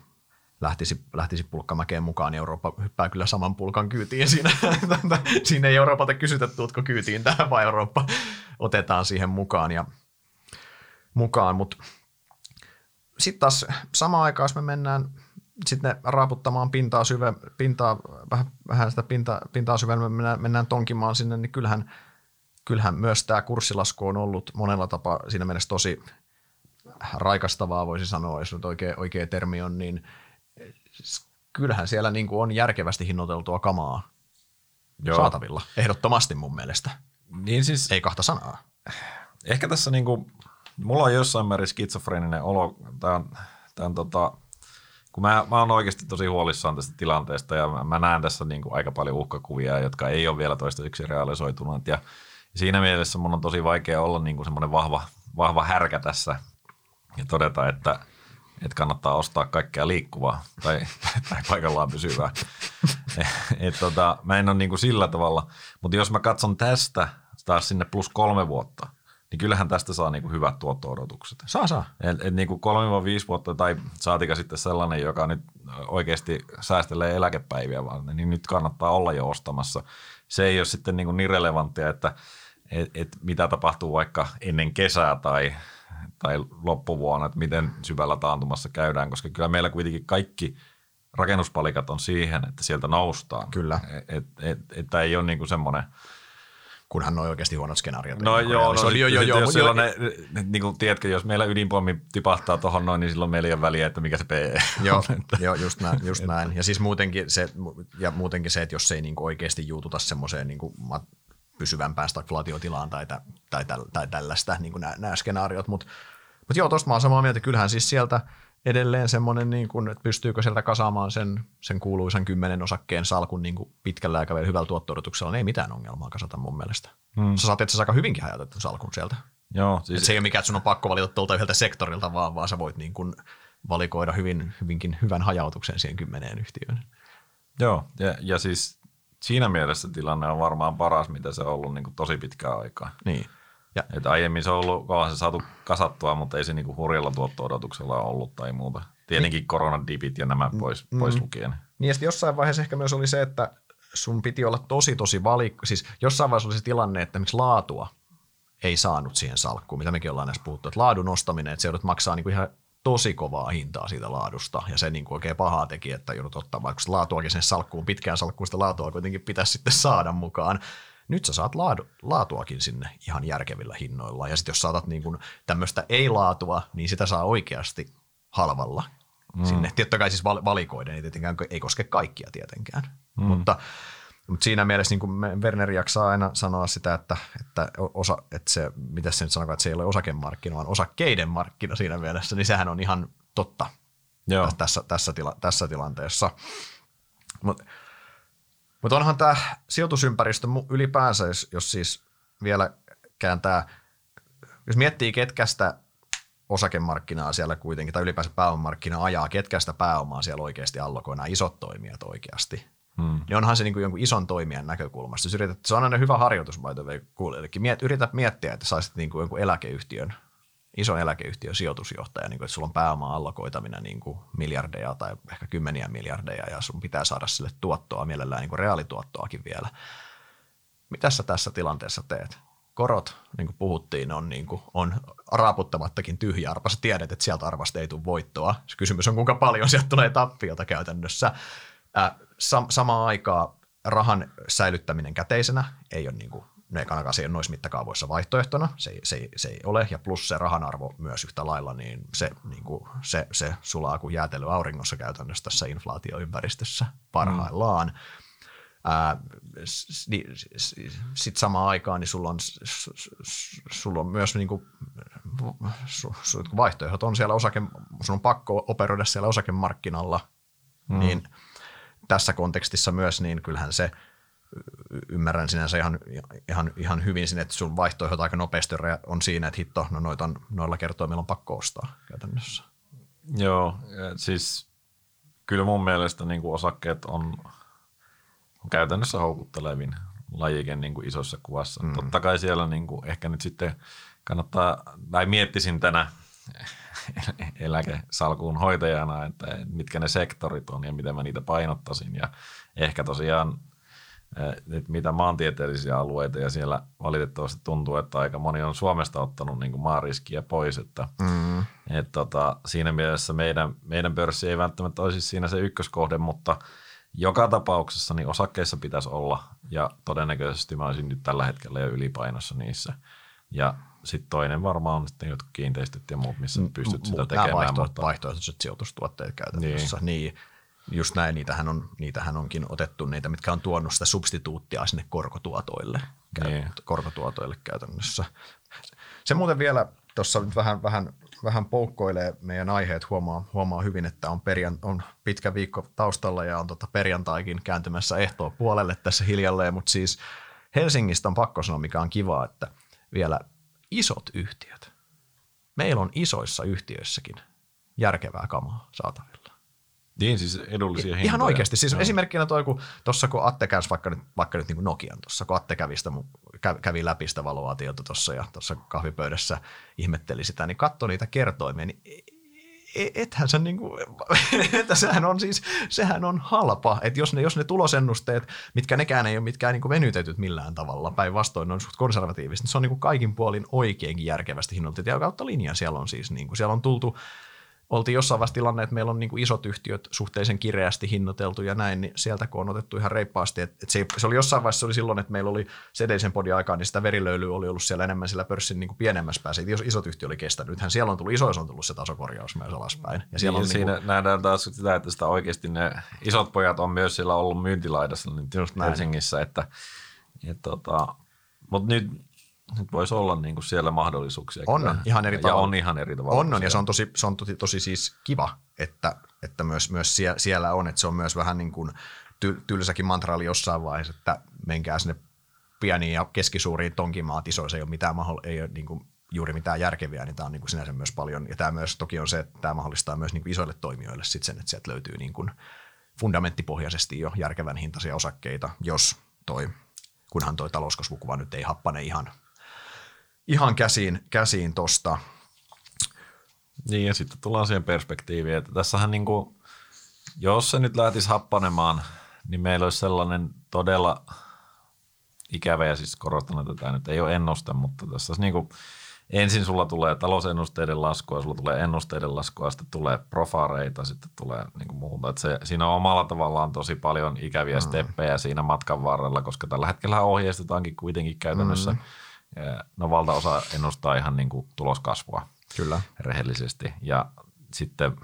A: lähtisi, lähtisi pulkkamäkeen mukaan, niin Eurooppa hyppää kyllä saman pulkan kyytiin. Siinä, siinä ei Euroopalta kysytä, tuutko kyytiin tähän, vai Eurooppa otetaan siihen mukaan. Ja, mukaan. Mutta sitten taas samaan aikaan, jos me mennään sitten raaputtamaan pintaa, syve, pintaa vähän, vähän sitä pinta, pintaa syvemmin, mennään, mennään tonkimaan sinne, niin kyllähän, kyllähän myös tämä kurssilasku on ollut monella tapaa siinä mielessä tosi raikastavaa, voisi sanoa, jos nyt oikea, oikea termi on, niin kyllähän siellä niin kuin on järkevästi hinnoiteltua kamaa Joo. saatavilla, ehdottomasti mun mielestä. Niin siis, Ei kahta sanaa.
B: Ehkä tässä niin kuin, mulla on jossain määrin skitsofreeninen olo, tämän, tämän tota, kun mä, mä oon oikeasti tosi huolissaan tästä tilanteesta ja mä, mä näen tässä niin kuin aika paljon uhkakuvia, jotka ei ole vielä toistaiseksi realisoituneet ja siinä mielessä mun on tosi vaikea olla niin kuin semmoinen vahva, vahva härkä tässä ja todeta, että, että kannattaa ostaa kaikkea liikkuvaa tai, tai paikallaan pysyvää. et, tota, mä en ole niin kuin sillä tavalla, mutta jos mä katson tästä taas sinne plus kolme vuotta – niin kyllähän tästä saa niinku hyvät tuotto-odotukset.
A: Saa, saa.
B: Et, et niinku 3-5 vuotta tai saatika sitten sellainen, joka nyt oikeasti säästelee eläkepäiviä vaan, niin nyt kannattaa olla jo ostamassa. Se ei ole sitten niinku niin relevanttia, että et, et mitä tapahtuu vaikka ennen kesää tai, tai loppuvuonna, että miten syvällä taantumassa käydään, koska kyllä meillä kuitenkin kaikki rakennuspalikat on siihen, että sieltä noustaan.
A: Kyllä.
B: Että et, et, et, ei ole niinku semmoinen –
A: kunhan on oikeasti huonot skenaariot.
B: No joo, no, oli, jo, jo, jo, jos silloin ne, niin kuin, tiedätkö, jos meillä ydinpommi tipahtaa tuohon noin, niin silloin meillä ei ole väliä, että mikä se PE
A: Joo, joo just, näin, just näin. Ja siis muutenkin se, ja muutenkin se, että jos se ei niin kuin oikeasti juututa semmoiseen niin kuin pysyvämpään stagflaatiotilaan tai, tai, tai, tai tällaista, niin kuin nämä, nämä skenaariot, mutta mutta joo, tuosta mä oon samaa mieltä. Kyllähän siis sieltä, edelleen semmoinen, niin kuin, että pystyykö sieltä kasaamaan sen, sen kuuluisan kymmenen osakkeen salkun niin kuin pitkällä aikavälillä hyvällä tuotto ei mitään ongelmaa kasata mun mielestä. Hmm. Sä saat itse aika hyvinkin hajautettu salkun sieltä.
B: Joo,
A: siis... se ei ole mikään, että sun on pakko valita tuolta yhdeltä sektorilta, vaan, vaan sä voit niin kuin valikoida hyvin, hyvinkin hyvän hajautuksen siihen kymmeneen yhtiöön.
B: Joo, ja, ja siis siinä mielessä tilanne on varmaan paras, mitä se on ollut niin kuin tosi pitkään aikaa.
A: Niin.
B: Ja. Et aiemmin se on ollut, se saatu kasattua, mutta ei se niinku hurjalla tuotto-odotuksella ollut tai muuta. Tietenkin niin. koronadipit ja nämä pois, mm. pois lukien.
A: Niin ja jossain vaiheessa ehkä myös oli se, että sun piti olla tosi tosi valikko. Siis jossain vaiheessa oli se tilanne, että miksi laatua ei saanut siihen salkkuun, mitä mekin ollaan näissä puhuttu, että laadun nostaminen, että se joudut maksaa niinku ihan tosi kovaa hintaa siitä laadusta, ja se niin kuin oikein pahaa teki, että joudut ottaa vaikka laatuakin sen salkkuun, pitkään salkkuun sitä laatua kuitenkin pitäisi sitten saada mukaan. Nyt sä saat laadu, laatuakin sinne ihan järkevillä hinnoilla. Ja sitten jos saatat niin kuin tämmöistä ei-laatua, niin sitä saa oikeasti halvalla mm. sinne. Tiettä kai siis valikoiden, ei tietenkään ei koske kaikkia tietenkään. Mm. Mutta, mutta siinä mielessä niin kuin Werner jaksaa aina sanoa sitä, että, että, osa, että se, mitä se nyt sanoo, että se ei ole osakemarkkina, vaan osakkeiden markkina siinä mielessä, niin sehän on ihan totta Joo. Tässä, tässä, tila, tässä tilanteessa. Mutta mutta onhan tämä sijoitusympäristö ylipäänsä, jos, jos siis vielä kääntää, jos miettii ketkä sitä osakemarkkinaa siellä kuitenkin, tai ylipäänsä pääomamarkkinaa ajaa, ketkä sitä pääomaa siellä oikeasti allokoi, nämä isot toimijat oikeasti. Hmm. Niin onhan se niin kuin jonkun ison toimijan näkökulmasta. Jos yrität, se on aina hyvä harjoitus, by the way, kuulijoillekin. Miet, yrität miettiä, että saisit niin kuin jonkun eläkeyhtiön ison eläkeyhtiön sijoitusjohtaja, niin kuin, että sulla on pääomaa allokoitaminen niin kuin miljardeja tai ehkä kymmeniä miljardeja ja sun pitää saada sille tuottoa, mielellään niin kuin reaalituottoakin vielä. Mitä sä tässä tilanteessa teet? Korot, niin kuin puhuttiin, on, niin kuin, on raaputtamattakin tyhjä arpa. Sä tiedät, että sieltä arvasta ei tule voittoa. Se kysymys on, kuinka paljon sieltä tulee tappiota käytännössä. Äh, sam- samaan aikaan rahan säilyttäminen käteisenä ei ole niin kuin ne ainakaan se ei noissa mittakaavoissa vaihtoehtona, se ei, se, se ei ole, ja plus se rahan arvo myös yhtä lailla, niin se, niin kuin, se, se sulaa kuin jäätely auringossa käytännössä tässä inflaatioympäristössä parhaillaan. Mm. Sitten samaan aikaan niin sulla on, sulla on myös niin kuin, su, su, vaihtoehdot on siellä osake, sun on pakko operoida siellä osakemarkkinalla, mm. niin tässä kontekstissa myös, niin kyllähän se – ymmärrän sinänsä ihan, ihan, ihan hyvin sinne, että sun vaihtoehdot aika nopeasti on siinä, että hitto, no noita on, noilla kertoimilla on pakko ostaa käytännössä.
B: Joo, siis kyllä mun mielestä niin kuin osakkeet on, on käytännössä houkuttelevin lajike niin kuin isossa kuvassa. Mm. Totta kai siellä niin kuin ehkä nyt sitten kannattaa, tai miettisin tänä eläkesalkuun hoitajana, että mitkä ne sektorit on ja miten mä niitä painottaisin. Ja ehkä tosiaan että mitä maantieteellisiä alueita ja siellä valitettavasti tuntuu, että aika moni on Suomesta ottanut niin kuin maariskiä pois, että mm. et tota, siinä mielessä meidän, meidän pörssi ei välttämättä olisi siinä se ykköskohde, mutta joka tapauksessa niin osakkeissa pitäisi olla ja todennäköisesti mä olisin nyt tällä hetkellä jo ylipainossa niissä ja sitten toinen varmaan on sitten jotkut kiinteistöt ja muut, missä pystyt sitä tekemään.
A: Vaihtoehtoiset, mutta... vaihtoehtoiset sijoitustuotteet käytännössä. Niin. niin just näin, niitähän, on, niitähän onkin otettu niitä, mitkä on tuonut sitä substituuttia sinne korkotuotoille, niin. korkotuotoille käytännössä. Se muuten vielä tuossa nyt vähän, vähän, vähän poukkoilee meidän aiheet, huomaa, huomaa hyvin, että on, perjan, on pitkä viikko taustalla ja on tota perjantaikin kääntymässä ehtoa puolelle tässä hiljalleen, mutta siis Helsingistä on pakko sanoa, mikä on kiva, että vielä isot yhtiöt. Meillä on isoissa yhtiöissäkin järkevää kamaa saatavilla.
B: Niin, siis edullisia hintoja.
A: Ihan oikeasti. Siis no. esimerkkinä toi, kun tuossa kun Atte kävi vaikka nyt, vaikka nyt niin Nokian tuossa, kun Atte kävi, sitä, kävi läpi sitä valoaatiota tuossa ja tuossa kahvipöydässä ihmetteli sitä, niin katso niitä kertoimia, niin e, e, ethän se niin kuin, että sehän on siis, sehän on halpa, että jos ne, jos ne tulosennusteet, mitkä nekään ei ole mitkään niin kuin venytetyt millään tavalla, päinvastoin ne on suht konservatiivista, niin se on niin kuin kaikin puolin oikeinkin järkevästi hinnoitettu ja kautta linjan siellä on siis, niin kuin, siellä on tultu oltiin jossain vaiheessa tilanne, että meillä on niin kuin isot yhtiöt suhteellisen kireästi hinnoiteltu ja näin, niin sieltä kun on otettu ihan reippaasti. Että, että se, se, oli jossain vaiheessa se oli silloin, että meillä oli se edellisen podin aikaa, niin sitä verilöylyä oli ollut siellä enemmän sillä pörssin niin kuin pienemmässä päässä. Jos isot yhtiö oli kestänyt, nythän siellä on tullut isoissa on tullut se tasokorjaus myös alaspäin.
B: Ja siellä niin, on siinä niin kuin, nähdään taas sitä, että sitä oikeasti ne isot pojat on myös siellä ollut myyntilaidassa niin just Helsingissä, että, että tota, mutta nyt nyt voisi olla niin kuin siellä mahdollisuuksia.
A: On,
B: kyllä.
A: ihan eri
B: ja
A: tavalla.
B: on ihan eri tavalla.
A: On, on ja se on tosi, se on tosi, tosi siis kiva, että, että myös, myös sie- siellä on, että se on myös vähän niin kuin ty- tylsäkin mantra oli jossain vaiheessa, että menkää sinne pieniin ja keskisuuriin tonkimaat isoissa, ei ole, mitään mahdoll- ei ole niin kuin juuri mitään järkeviä, niin tämä on niin kuin sinänsä myös paljon. Ja tämä myös toki on se, että tämä mahdollistaa myös niin kuin isoille toimijoille sit sen, että sieltä löytyy niin kuin fundamenttipohjaisesti jo järkevän hintaisia osakkeita, jos toi, kunhan toi talouskasvukuva nyt ei happane ihan, ihan käsiin, käsiin tosta.
B: Niin ja sitten tullaan siihen perspektiiviin, että tässähän niin kuin, jos se nyt lähtisi happanemaan, niin meillä olisi sellainen todella ikävä, ja siis korostan, että tämä nyt ei ole ennuste, mutta tässä niin kuin, ensin sulla tulee talousennusteiden laskua, sulla tulee ennusteiden laskua, sitten tulee profareita, sitten tulee niin kuin muuta. Että se, siinä on omalla tavallaan tosi paljon ikäviä mm. steppejä siinä matkan varrella, koska tällä hetkellä ohjeistetaankin kuitenkin käytännössä. Mm. No valtaosa ennustaa ihan niin kuin tuloskasvua
A: Kyllä.
B: rehellisesti. Ja sitten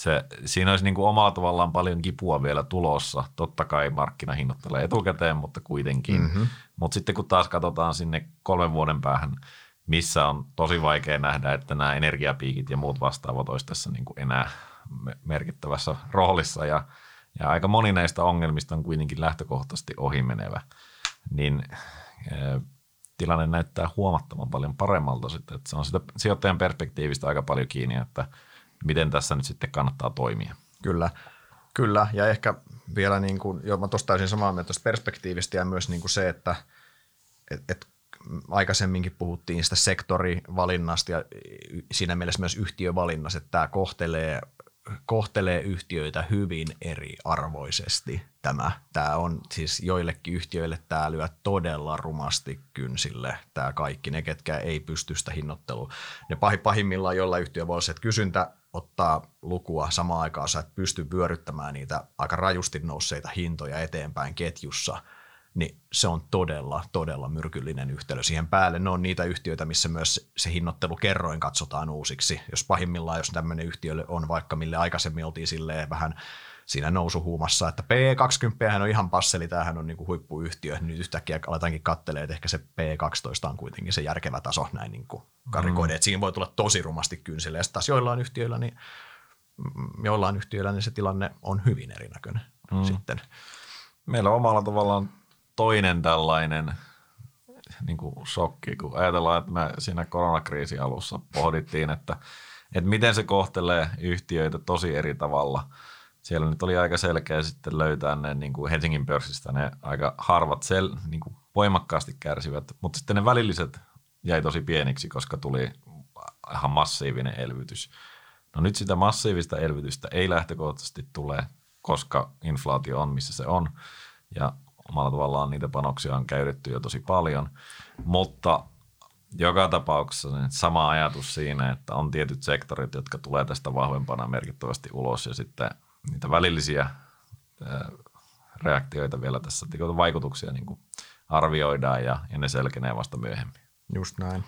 B: se, siinä olisi niin kuin omalla tavallaan paljon kipua vielä tulossa. Totta kai markkina hinnoittelee etukäteen, mutta kuitenkin. Mm-hmm. Mutta sitten kun taas katsotaan sinne kolmen vuoden päähän, missä on tosi vaikea nähdä, että nämä energiapiikit ja muut vastaavat olisi tässä niin kuin enää merkittävässä roolissa. Ja, ja aika moni näistä ongelmista on kuitenkin lähtökohtaisesti ohimenevä. Niin tilanne näyttää huomattavan paljon paremmalta sitten. Että se on sitä sijoittajan perspektiivistä aika paljon kiinni, että miten tässä nyt sitten kannattaa toimia.
A: Kyllä, kyllä. Ja ehkä vielä, niin kuin, jo mä tuosta täysin samaa mieltä perspektiivistä ja myös niin kuin se, että et, et aikaisemminkin puhuttiin sitä sektorivalinnasta ja siinä mielessä myös yhtiövalinnassa, että tämä kohtelee kohtelee yhtiöitä hyvin eriarvoisesti. Tämä, tämä on siis joillekin yhtiöille tämä lyö todella rumasti kynsille, tämä kaikki, ne ketkä ei pysty sitä hinnoittelua. Ne pahimmillaan jolla yhtiö voi olla että kysyntä ottaa lukua samaan aikaan, sä et pysty vyöryttämään niitä aika rajusti nousseita hintoja eteenpäin ketjussa – niin se on todella, todella myrkyllinen yhtälö. Siihen päälle ne on niitä yhtiöitä, missä myös se hinnoittelu kerroin katsotaan uusiksi. Jos pahimmillaan, jos tämmöinen yhtiö on vaikka, mille aikaisemmin oltiin silleen vähän siinä nousuhuumassa, että P20 on ihan passeli, tämähän on niin kuin huippuyhtiö, nyt yhtäkkiä aletaankin kattelee, että ehkä se P12 on kuitenkin se järkevä taso näin niin kuin karikoiden, mm. että siinä voi tulla tosi rumasti kynsille, ja taas joillain yhtiöillä, niin joillain yhtiöillä niin se tilanne on hyvin erinäköinen mm. sitten.
B: Meillä on omalla tavallaan toinen tällainen niin kuin shokki, kun ajatellaan, että me siinä koronakriisin alussa pohdittiin, että, että miten se kohtelee yhtiöitä tosi eri tavalla. Siellä nyt oli aika selkeä sitten löytää ne niin kuin Helsingin pörssistä ne aika harvat sel, niin kuin voimakkaasti kärsivät, mutta sitten ne välilliset jäi tosi pieniksi, koska tuli ihan massiivinen elvytys. No nyt sitä massiivista elvytystä ei lähtökohtaisesti tule, koska inflaatio on missä se on. Ja omalla tavallaan niitä panoksia on käytetty jo tosi paljon, mutta joka tapauksessa niin sama ajatus siinä, että on tietyt sektorit, jotka tulee tästä vahvempana merkittävästi ulos ja sitten niitä välillisiä reaktioita vielä tässä, vaikutuksia niin kuin arvioidaan ja, ja ne selkenee vasta myöhemmin.
A: Just näin.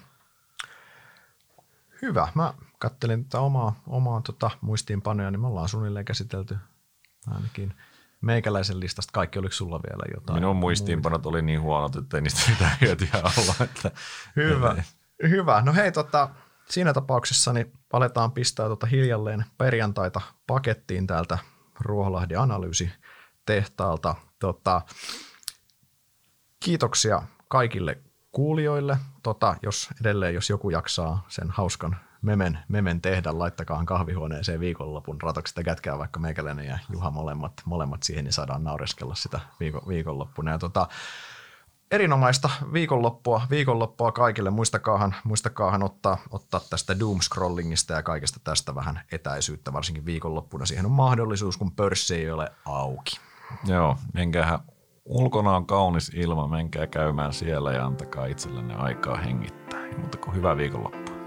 A: Hyvä. Mä kattelin tätä omaa, omaa tota, muistiinpanoja, niin me ollaan suunnilleen käsitelty ainakin – meikäläisen listasta kaikki, oliko sulla vielä jotain?
B: Minun muistiinpanot oli niin huonot, että ei niistä mitään hyötyä olla. Että
A: Hyvä. Hyvä. No hei, tota, siinä tapauksessa niin aletaan pistää tota hiljalleen perjantaita pakettiin täältä Ruoholahden analyysitehtaalta. Tota, kiitoksia kaikille kuulijoille. Tota, jos edelleen, jos joku jaksaa sen hauskan memen, memen tehdä, laittakaa kahvihuoneeseen viikonlopun ratoksesta kätkää vaikka meikäläinen ja Juha molemmat, molemmat siihen, niin saadaan naureskella sitä viikon, viikonloppuna. Ja tota, erinomaista viikonloppua, viikonloppua kaikille. Muistakaahan, muistakaahan ottaa, ottaa tästä doomscrollingista ja kaikesta tästä vähän etäisyyttä, varsinkin viikonloppuna. Siihen on mahdollisuus, kun pörssi ei ole auki.
B: Joo, menkää ulkona on kaunis ilma, menkää käymään siellä ja antakaa itsellenne aikaa hengittää. Mutta kuin hyvä viikonloppu.